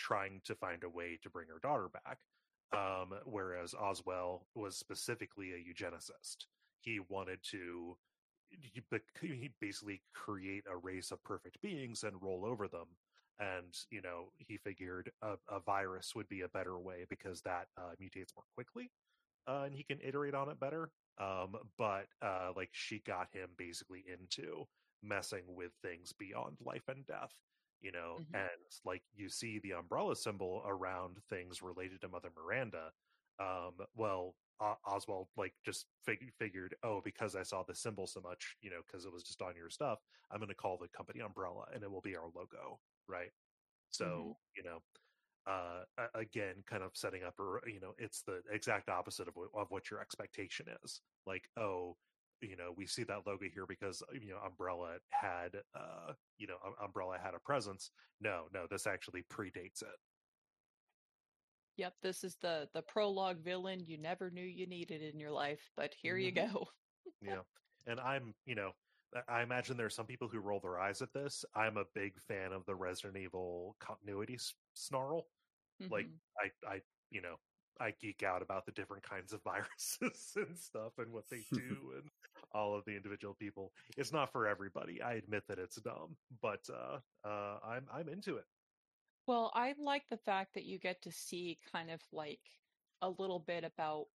trying to find a way to bring her daughter back, um, whereas Oswell was specifically a eugenicist. He wanted to he basically create a race of perfect beings and roll over them and you know he figured a, a virus would be a better way because that uh, mutates more quickly uh, and he can iterate on it better um, but uh, like she got him basically into messing with things beyond life and death you know Mhm. and like you see the umbrella symbol around things related to mother miranda um, well O- Oswald like just fig- figured, oh, because I saw the symbol so much, you know, because it was just on your stuff, I'm going to call the company Umbrella, and it will be our logo, right? So you know, uh, again, kind of setting up, or you know, it's the exact opposite of what, of what your expectation is. Like, oh, you know, we see that logo here because you know Umbrella had, uh, you know, Um- Umbrella had a presence. No, no, this actually predates it. Yep, this is the the prologue villain you never knew you needed in your life, but here you Mhm. go. Yeah. And I'm, you know, I- imagine there are some people who roll their eyes at this. I'm a big fan of the Resident Evil continuity s- snarl. Like Mhm. I I, you know, I geek out about the different kinds of viruses and stuff and what they do and all of the individual people. It's not for everybody. I admit that it's dumb, but uh uh I'm I'm into it. Well, I like the fact that you get to see kind of like a little bit about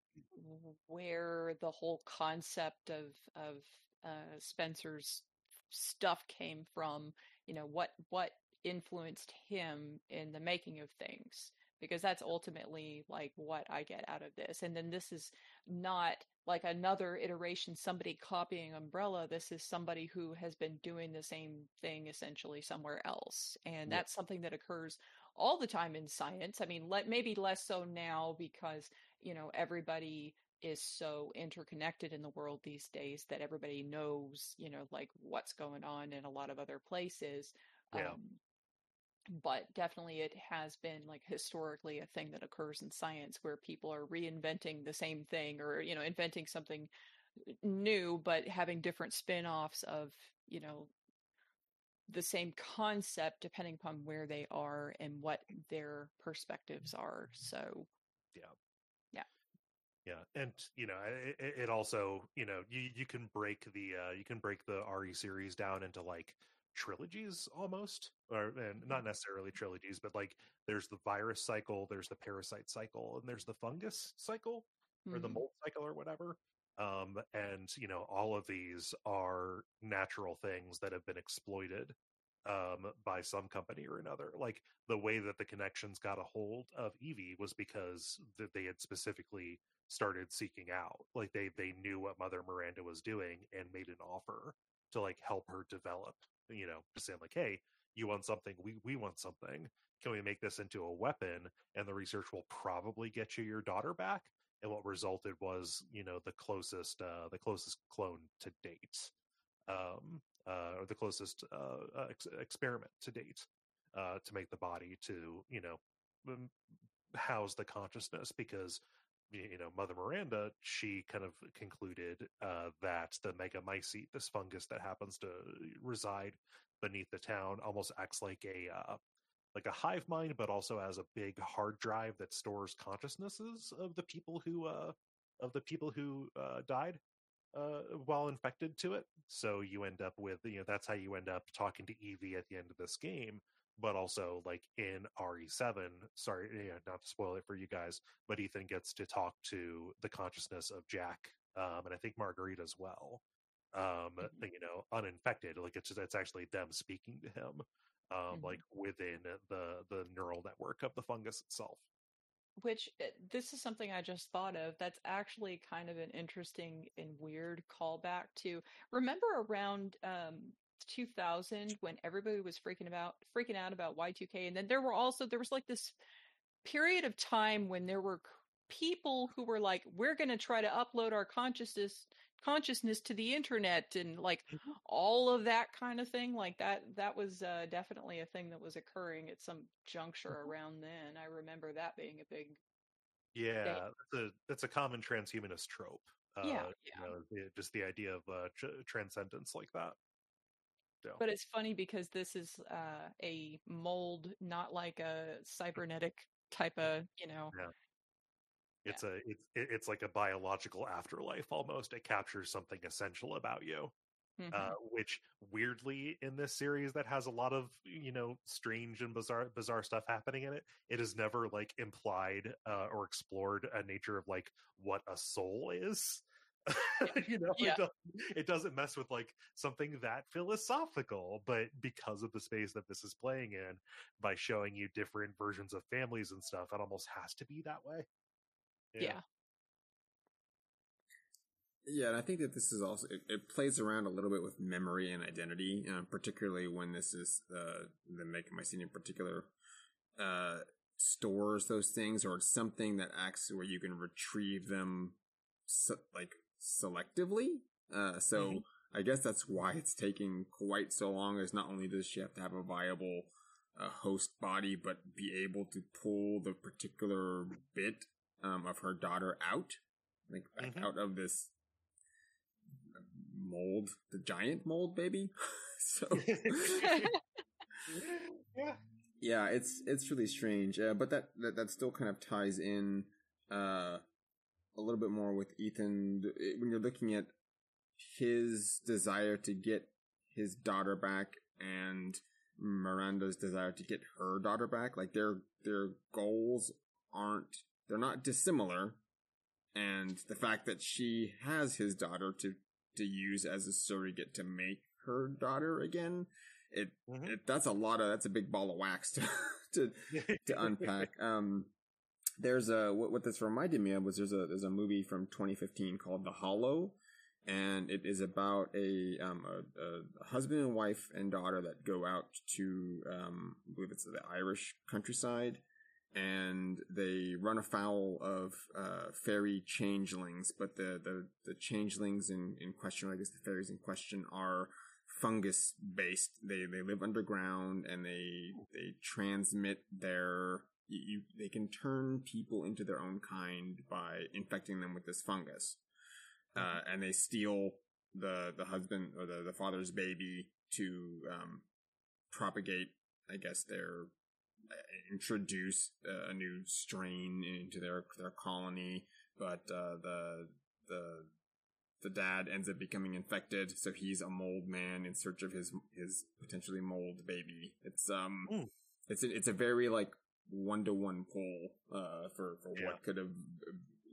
where the whole concept of of uh, Spencer's stuff came from. You know what what influenced him in the making of things. Because that's ultimately like what I get out of this. And then this is not like another iteration, somebody copying Umbrella. This is somebody who has been doing the same thing essentially somewhere else. And Yeah. that's something that occurs all the time in science. I mean, let, maybe less so now because, you know, everybody is so interconnected in the world these days that everybody knows, you know, like what's going on in a lot of other places. Yeah. Um, but definitely it has been like historically a thing that occurs in science where people are reinventing the same thing or you know inventing something new but having different spin-offs of you know the same concept depending upon where they are and what their perspectives are so Yeah, Yeah. Yeah. and you know, it, it- it also you know you you can break the uh, you can break the RE series down into like trilogies almost, or and not necessarily trilogies, but like there's the virus cycle, there's the parasite cycle, and there's the fungus cycle or the mhm. mold cycle or whatever. Um, and you know, all of these are natural things that have been exploited um, by some company or another. Like the way that the connections got a hold of Evie was because that they had specifically started seeking out. Like they they knew what Mother Miranda was doing and made an offer to like help her develop. You know, saying like, hey, you want something, we we want something. Can we make this into a weapon? And the research will probably get you your daughter back. And what resulted was, you know, the closest uh, the closest clone to date um, uh, or the closest uh, uh, ex- experiment to date uh, to make the body to you know house the consciousness because you know mother miranda she kind of concluded uh, that the megamycete this fungus that happens to reside beneath the town almost acts like a uh, like a hive mind but also has a big hard drive that stores consciousnesses of the people who uh of the people who uh died uh, while infected to it. So you end up with, you know, that's how you end up talking to Evie at the end of this game. But also, like in RE7, sorry, know, not to spoil it for you guys, but Ethan gets to talk to the consciousness of Jack, um, and I think Marguerite as well. Um, Mhm. you know, uninfected, like it's it's actually them speaking to him, um, Mhm. like within the the neural network of the fungus itself. Which uh, this is something I just thought of. That's actually kind of an interesting and weird callback to remember around um 2000 when everybody was freaking about freaking out about Y2K and then there were also there was like this period of time when there were people who were like we're going to try to upload our consciousness consciousness to the internet and like all of that kind of thing like that that was uh, definitely a thing that was occurring at some juncture around then i remember that being a big Yeah, that's a that's a common transhumanist trope. Uh, Yeah, you know, just the idea of uh, tr- transcendence like that. Yeah. but it's funny because this is uh, a mold not like a cybernetic type of you know it's a it's it's like a biological afterlife almost. It captures something essential about you. mhm. uh, which weirdly in this series that has a lot of you know strange and bizarre bizarre stuff happening in it it is never like implied uh, or explored a nature of like what a soul is you know Yeah. it, doesn't, it doesn't mess with like something that philosophical but because of the space that this is playing in by showing you different versions of families and stuff it almost has to be that way. Yeah. Yeah, and I think that this is also it, it plays around a little bit with memory and identity, uh, particularly when this is uh, the Megamycete in particular uh, stores those things, or it's something that acts where you can retrieve them, se- like selectively. Uh, so Mhm. I guess that's why it's taking quite so long. Is not only does she have to have a viable uh, host body, but be able to pull the particular bit um, of her daughter out, like back Mhm. out of this mold, the giant mold baby. so yeah yeah, it's it's really strange, uh, but that, that that still kind of ties in uh, a little bit more with Ethan when you're looking at his desire to get his daughter back and Miranda's desire to get her daughter back. Like their their goals aren't they're not dissimilar, and the fact that she has his daughter to to use as a surrogate to make her daughter again it, Mhm. it that's a lot of that's a big ball of wax to to to unpack. Um, there's a what, what this reminded me of was there's a there's a movie from 2015 called The Hollow, and it is about a um a, a husband and wife and daughter that go out to um I believe it's the Irish countryside, and they run afoul of uh fairy changelings, but the the the changelings in in question, I guess the fairies in question are fungus based. They they live underground and they they transmit their you, you they can turn people into their own kind by infecting them with this fungus. Uh, and they steal the the husband or the, the father's baby to um, propagate, I guess, their uh, introduce uh, a new strain into their their colony. But uh, the the the dad ends up becoming infected, so he's a mold man in search of his his potentially mold baby. It's um, Mm. it's a, it's a very like one to one pull uh for for Yeah. what could have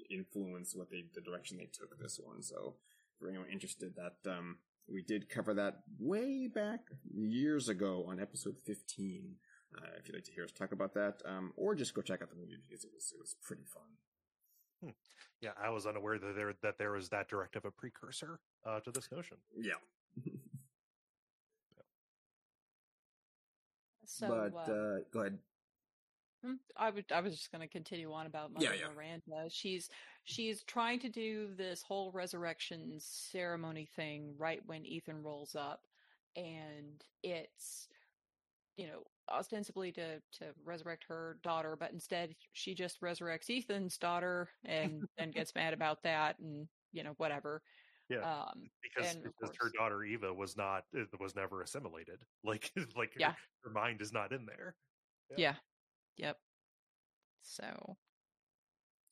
influenced what they the direction they took this one. So for anyone interested, that um we did cover that way back years ago on episode fifteen. Uh, if you'd like to hear us talk about that, um, or just go check out the movie because it was it was pretty fun. Yeah, I was unaware that there that there was that direct of a precursor uh, to this notion. Yeah. So, but uh, uh, go ahead. Hmm, I would. I was just going to continue on about Mother Yeah, yeah. Miranda. She's she's trying to do this whole resurrection ceremony thing right when Ethan rolls up, and it's you know ostensibly to to resurrect her daughter, but instead she just resurrects Ethan's daughter and and gets mad about that, and you know whatever. Yeah. Um, because because her daughter Eva was not was never assimilated. Like like Yeah. her, her mind is not in there. Yeah. Yeah. Yep. So,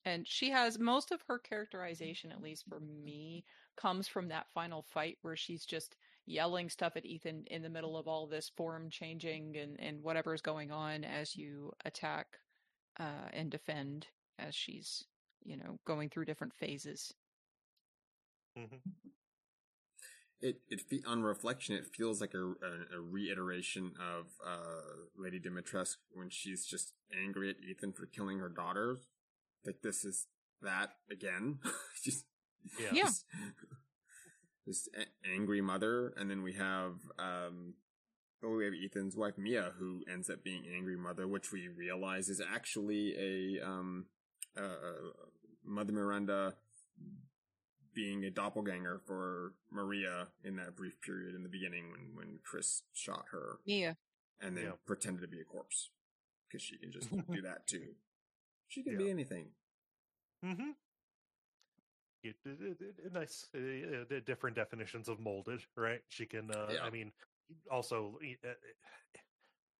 and she has most of her characterization, at least for me, comes from that final fight where she's just yelling stuff at Ethan in the middle of all this form changing and, and whatever's going on as you attack uh, and defend as she's, you know, going through different phases. Mhm. It it on reflection, it feels like a, a, a reiteration of uh, Lady Dimitrescu when she's just angry at Ethan for killing her daughter. Like this is that again. just Yeah. Yeah. just, just a- angry mother, and then we have um, oh, we have Ethan's wife Mia, who ends up being angry mother, which we realize is actually a um, uh, Mother Miranda being a doppelganger for Maria in that brief period in the beginning when when Chris shot her Mia. and then Yeah. pretended to be a corpse because she can just do that too. She can be anything. Mm-hmm. It, it, it, it- nice, uh, the different definitions of molded, right? She can. Uh, Yeah. I mean, also, y- uh,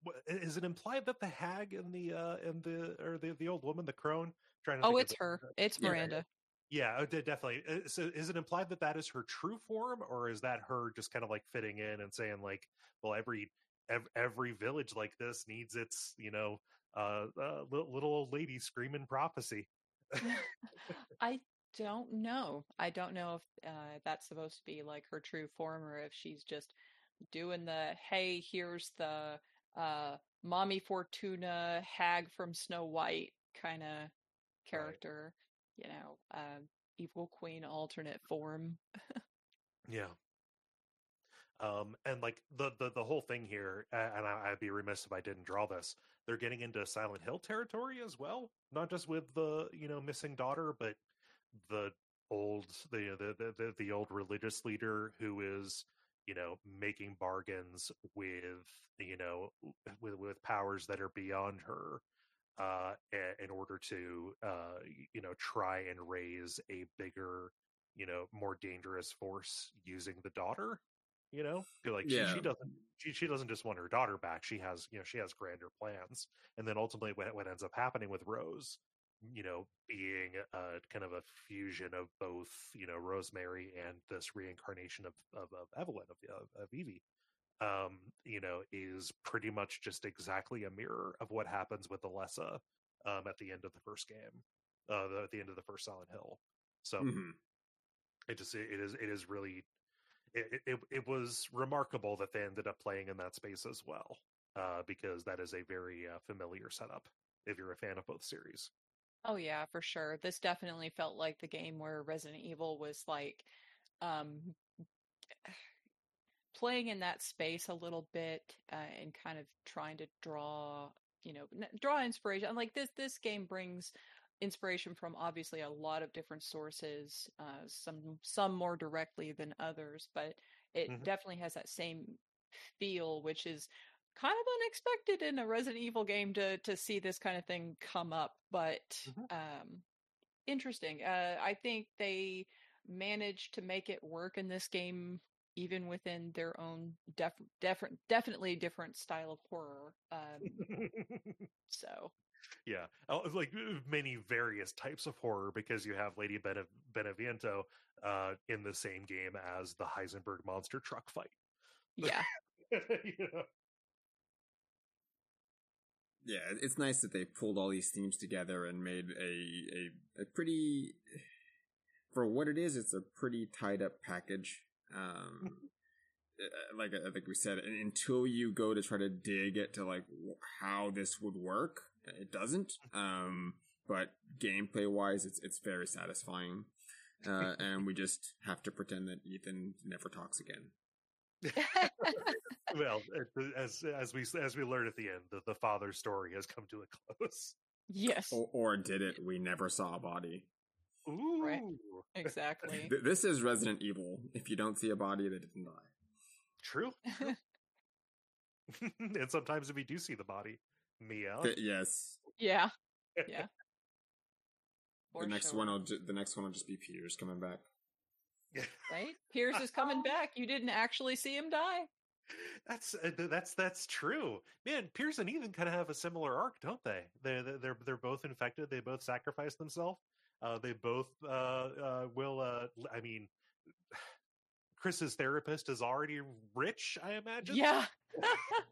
uh, is it implied that the hag and the uh, and the or the the old woman, the crone, trying to Oh, it's her. It's Yeah. Miranda. Yeah, uh, definitely. Uh, So, is it implied that that is her true form, or is that her just kind of like fitting in and saying like, well, every every village like this needs its, you know, uh, uh little old lady screaming prophecy. I don't know. I don't know if uh, that's supposed to be like her true form or if she's just doing the hey, here's the uh, mommy Fortuna hag from Snow White kind of character, you know, um, evil queen alternate form. Yeah. Um, and like the, the the whole thing here, and I, I'd be remiss if I didn't draw this. They're getting into Silent Hill territory as well, not just with the you know missing daughter, but the old the the, the, the old religious leader who is you know making bargains with you know with with powers that are beyond her uh in order to uh you know try and raise a bigger you know more dangerous force using the daughter you know? Like she, she doesn't she, she doesn't just want her daughter back she has you know she has grander plans. And then ultimately what, what ends up happening with rose you know being a kind of a fusion of both you know rosemary and this reincarnation of of, of eveline of, of, of evie um you know is pretty much just exactly a mirror of what happens with alessa um at the end of the first game uh the, at the end of the first silent hill so Mhm. it just it is it is really it, it it was remarkable that they ended up playing in that space as well, uh, because that is a very uh, familiar setup if you're a fan of both series. Oh yeah, for sure. This definitely felt like the game where Resident Evil was like um playing in that space a little bit uh, and kind of trying to draw, you know, n- draw inspiration. Like this this game brings inspiration from obviously a lot of different sources, uh some some more directly than others, but it Mhm. definitely has that same feel which is kind of unexpected in a Resident Evil game to to see this kind of thing come up, but Mhm. um interesting. Uh I think they managed to make it work in this game even within their own def- different definitely different style of horror. Um so yeah, oh, like uh, many various types of horror because you have Lady Bene- Beneviento uh, in the same game as the Heisenberg monster truck fight. yeah. you know? Yeah, it's nice that they pulled all these themes together and made a a, a pretty for what it is. It's a pretty tied up package. Um, uh, like I think we said, until you go to try to dig it to like how this would work, it doesn't. Um, but gameplay wise, it's it's very satisfying. Uh, and we just have to pretend that Ethan never talks again. well, as as we as we learn at the end, the, the father's story has come to a close. yes. Or, or did it? We never saw a body. Ooh, Right. Exactly. This is Resident Evil. If you don't see a body, they didn't die. true. and sometimes if we do see the body, Mia. Th- yes. yeah. Yeah. For the next sure. one will ju- the next one will just be Peters coming back. right? Piers is coming back. You didn't actually see him die. That's uh, that's that's true, man. Piers and Ethan kind of have a similar arc, don't they? They're they're they're, they're both infected. They both sacrifice themselves. Uh, they both uh, uh, will. Uh, I mean, Chris's therapist is already rich. I imagine. Yeah.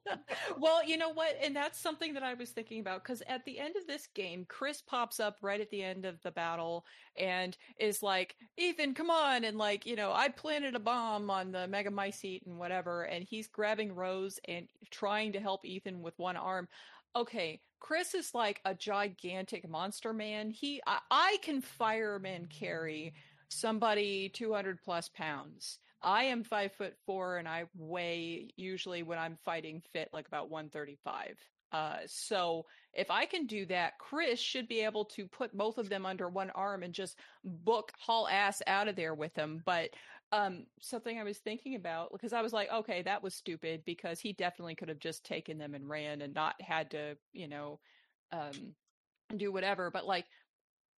well, you know what? And that's something that I was thinking about because at the end of this game, Chris pops up right at the end of the battle and is like, Ethan, come on. And like, you know, I planted a bomb on the Megamycete and whatever. And he's grabbing Rose and trying to help Ethan with one arm. Okay, Chris is like a gigantic monster man. He, I, I can fireman carry somebody 200 plus pounds. I am five foot four and I weigh usually when I'm fighting fit like about 135. Uh, so if I can do that, Chris should be able to put both of them under one arm and just book haul ass out of there with them. But um, something I was thinking about because I was like, okay, that was stupid because he definitely could have just taken them and ran and not had to, you know, um, do whatever. But like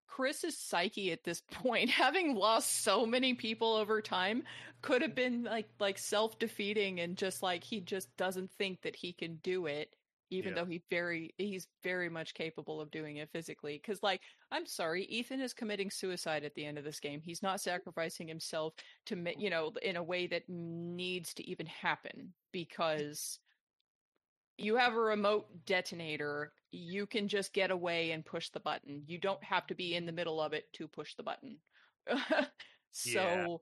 Chris's psyche at this point, having lost so many people over time, could have been like like self defeating and just like he just doesn't think that he can do it, even Yeah. though he very he's very much capable of doing it physically. Because like I'm sorry, Ethan is committing suicide at the end of this game. He's not sacrificing himself to you know in a way that needs to even happen because you have a remote detonator you can just get away and push the button you don't have to be in the middle of it to push the button so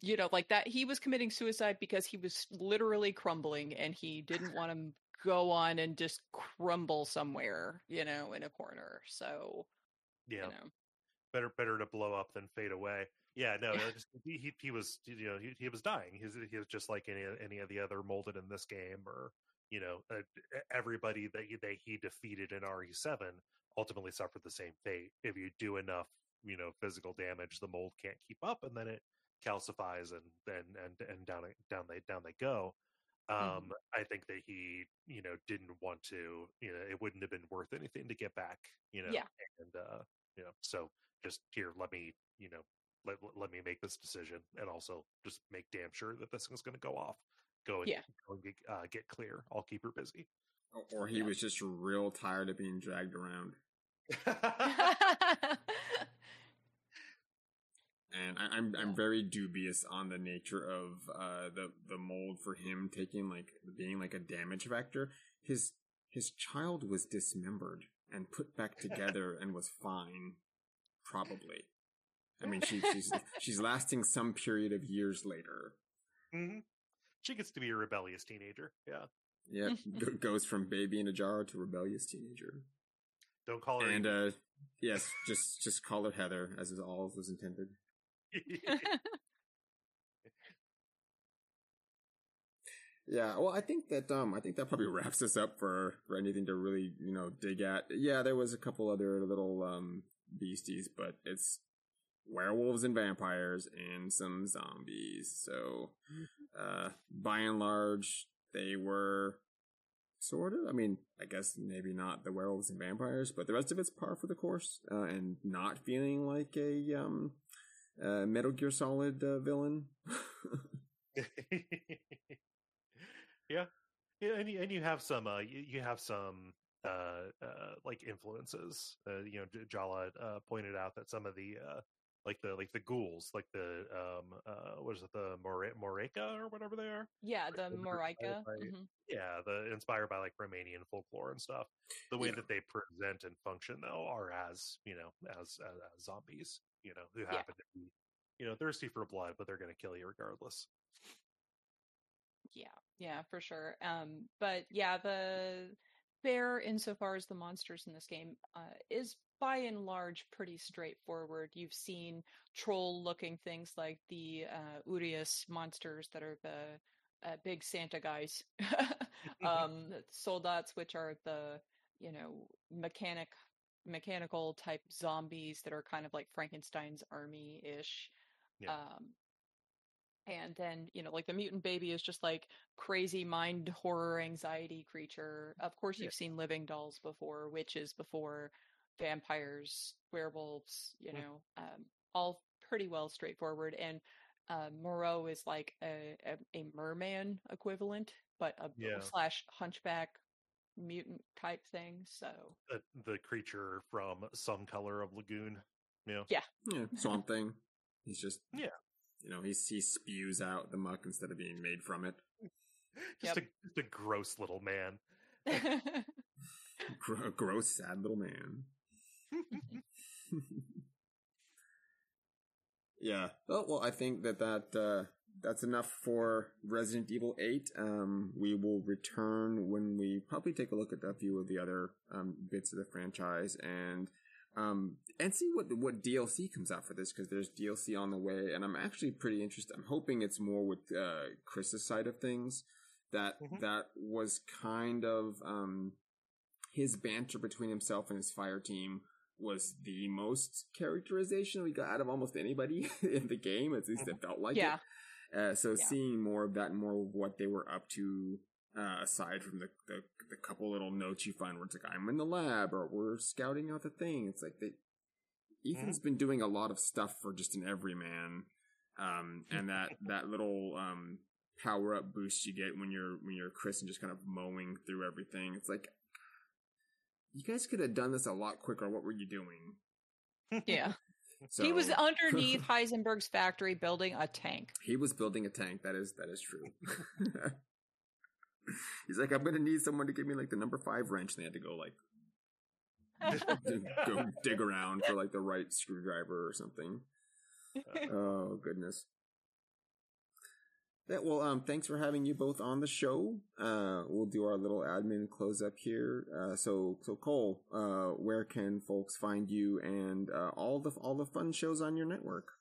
you know like that he was committing suicide because he was literally crumbling and he didn't want to go on and just crumble somewhere you know in a corner so yeah. you know better better to blow up than fade away. Yeah, no, just, he, he was you know he, he was dying. He was, he was just like any any of the other molded in this game, or you know uh, everybody that he, that he defeated in RE7 ultimately suffered the same fate. If you do enough you know physical damage, the mold can't keep up, and then it calcifies and and and and down down they down they go. Um, I think that he, you know, didn't want to, you know, it wouldn't have been worth anything to get back, you know, Yeah. and, uh, you know, so just here, let me, you know, let, let me make this decision and also just make damn sure that this thing's going to go off. Go and, Yeah. go and get, uh, get clear. I'll keep her busy. Or- Or he Yeah. was just real tired of being dragged around. and I, I'm I'm very dubious on the nature of uh, the the mold for him taking like being like a damage vector. His his child was dismembered and put back together and was fine, probably. I mean, she, she's she's lasting some period of years later. hmm She gets to be a rebellious teenager. Yeah. Yeah, g- goes from baby in a jar to rebellious teenager. Don't call her. And uh, yes, just just call her Heather, as is all was intended. Yeah, well, I think that um, I think that probably wraps us up for for anything to really you know dig at. Yeah, there was a couple other little um beasties, but it's werewolves and vampires and some zombies. So, uh, by and large, they were sort of. I mean, I guess maybe not the werewolves and vampires, but the rest of it's par for the course, uh, and not feeling like a um, uh, Metal Gear Solid uh, villain. yeah, yeah, and you, and you have some, uh, you, you have some, uh, uh, like influences. Uh, you know, Jala uh, pointed out that some of the, uh, like the like the ghouls, like the um, uh, what is it, the More- Moreka or whatever they are. yeah, the those are Moroaica. by- by- mhm. Yeah, the inspired by like Romanian folklore and stuff. The way Yeah. that they present and function though are as you know as as, as zombies. You know, who happen to be you know thirsty for blood, but they're going to kill you regardless. Yeah, yeah, for sure. Um, but yeah, the bear, insofar as the monsters in this game, uh, is by and large pretty straightforward. You've seen troll-looking things like the uh, Urias monsters that are the uh, big Santa guys, um, soldats, which are the you know mechanic mechanical type zombies that are kind of like Frankenstein's army-ish. Yeah. Um, and then you know like the mutant baby is just like crazy mind horror anxiety creature of course you've seen living dolls before witches before vampires werewolves you Mm. know um, all pretty well straightforward and uh, moreau is like a, a, a merman equivalent but a Yeah. slash hunchback mutant type thing so the, the creature from some color of lagoon. You know, Yeah, Swamp Thing. He's just Yeah. You know, he's he spews out the muck instead of being made from it. just Yep. a just a gross little man. Gr- gross, sad little man. yeah. Oh well, I think that that uh, that's enough for Resident Evil Eight. Um, we will return when we probably take a look at a few of the other um, bits of the franchise and um, and see what what DLC comes out for this because there's DLC on the way, and I'm actually pretty interested. I'm hoping it's more with uh, Chris's side of things. That Mhm. that was kind of um, his banter between himself and his fire team was the most characterization we got out of almost anybody in the game. At least it felt like yeah it. Uh, so Yeah. seeing more of that and more of what they were up to, uh, aside from the, the the couple little notes you find where it's like I'm in the lab or we're scouting out the thing. It's like they Ethan's been doing a lot of stuff for just an everyman. Um, and that, that little, um, power up boost you get when you're, when you're Chris and just kind of mowing through everything. It's like, you guys could have done this a lot quicker. What were you doing? yeah So, he was underneath heisenberg's factory building a tank He was building a tank. That is that is true. He's like, I'm gonna need someone to give me like the number five wrench. And they had to go like go dig around for like the right screwdriver or something. Oh goodness. Yeah, well, um, thanks for having you both on the show. Uh, we'll do our little admin close up here. Uh, so, so Cole, uh, where can folks find you and uh, all the all the fun shows on your network?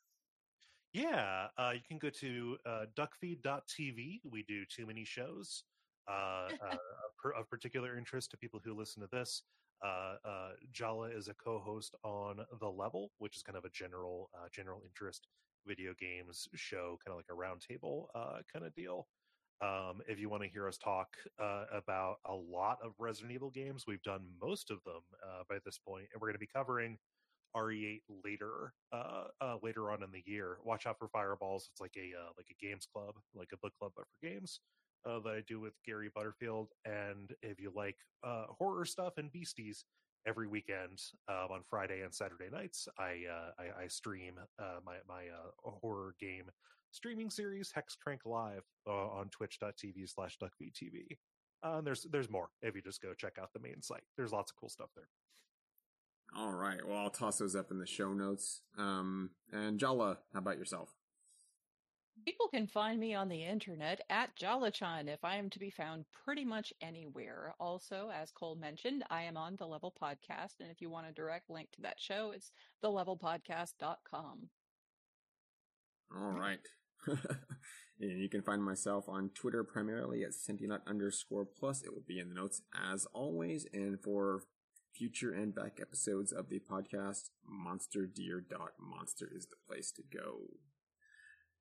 Yeah, uh, you can go to uh, duckfeed.tv. We do too many shows uh, uh, of per- of particular interest to people who listen to this. Uh, uh, Jala is a co-host on The Level, which is kind of a general uh, general interest video games show, kind of like a roundtable uh, kind of deal. Um, if you want to hear us talk uh, about a lot of Resident Evil games, we've done most of them uh, by this point, and we're going to be covering RE8 later, uh, uh, later on in the year. Watch out for Fireballs. It's like a uh, like a games club, like a book club, but for games uh, that I do with Gary Butterfield. And if you like horror stuff and beasties, every weekend um, on Friday and Saturday nights, I uh, I, I stream uh, my my uh, horror game streaming series Hex Crank Live uh, on Twitch.tv slash DuckFeedTV. Uh, and there's there's more if you just go check out the main site. There's lots of cool stuff there. All right. Well, I'll toss those up in the show notes. Um, and Jala, how about yourself? People can find me on the internet at Jalachan if I am to be found pretty much anywhere. Also, as Cole mentioned, I am on the Level Podcast, and if you want a direct link to that show, it's thelevelpodcast.com. All right. and you can find myself on Twitter primarily at Sentinut underscore plus. It will be in the notes as always. And for future and back episodes of the podcast, monsterdeer.monster is the place to go.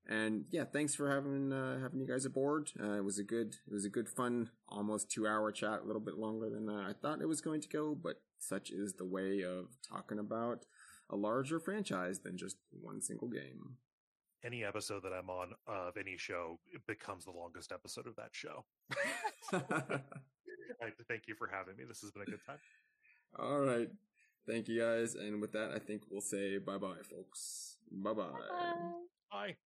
And yeah, thanks for having uh, having you guys aboard. Uh, it was a good it was a good fun almost two hour chat, a little bit longer than uh, I thought it was going to go, but such is the way of talking about a larger franchise than just one single game. Any episode that I'm on of any show it becomes the longest episode of that show. Thank you for having me. This has been a good time. All right. Thank you guys. And with that, I think we'll say bye bye, folks. Bye-bye. Bye. Bye.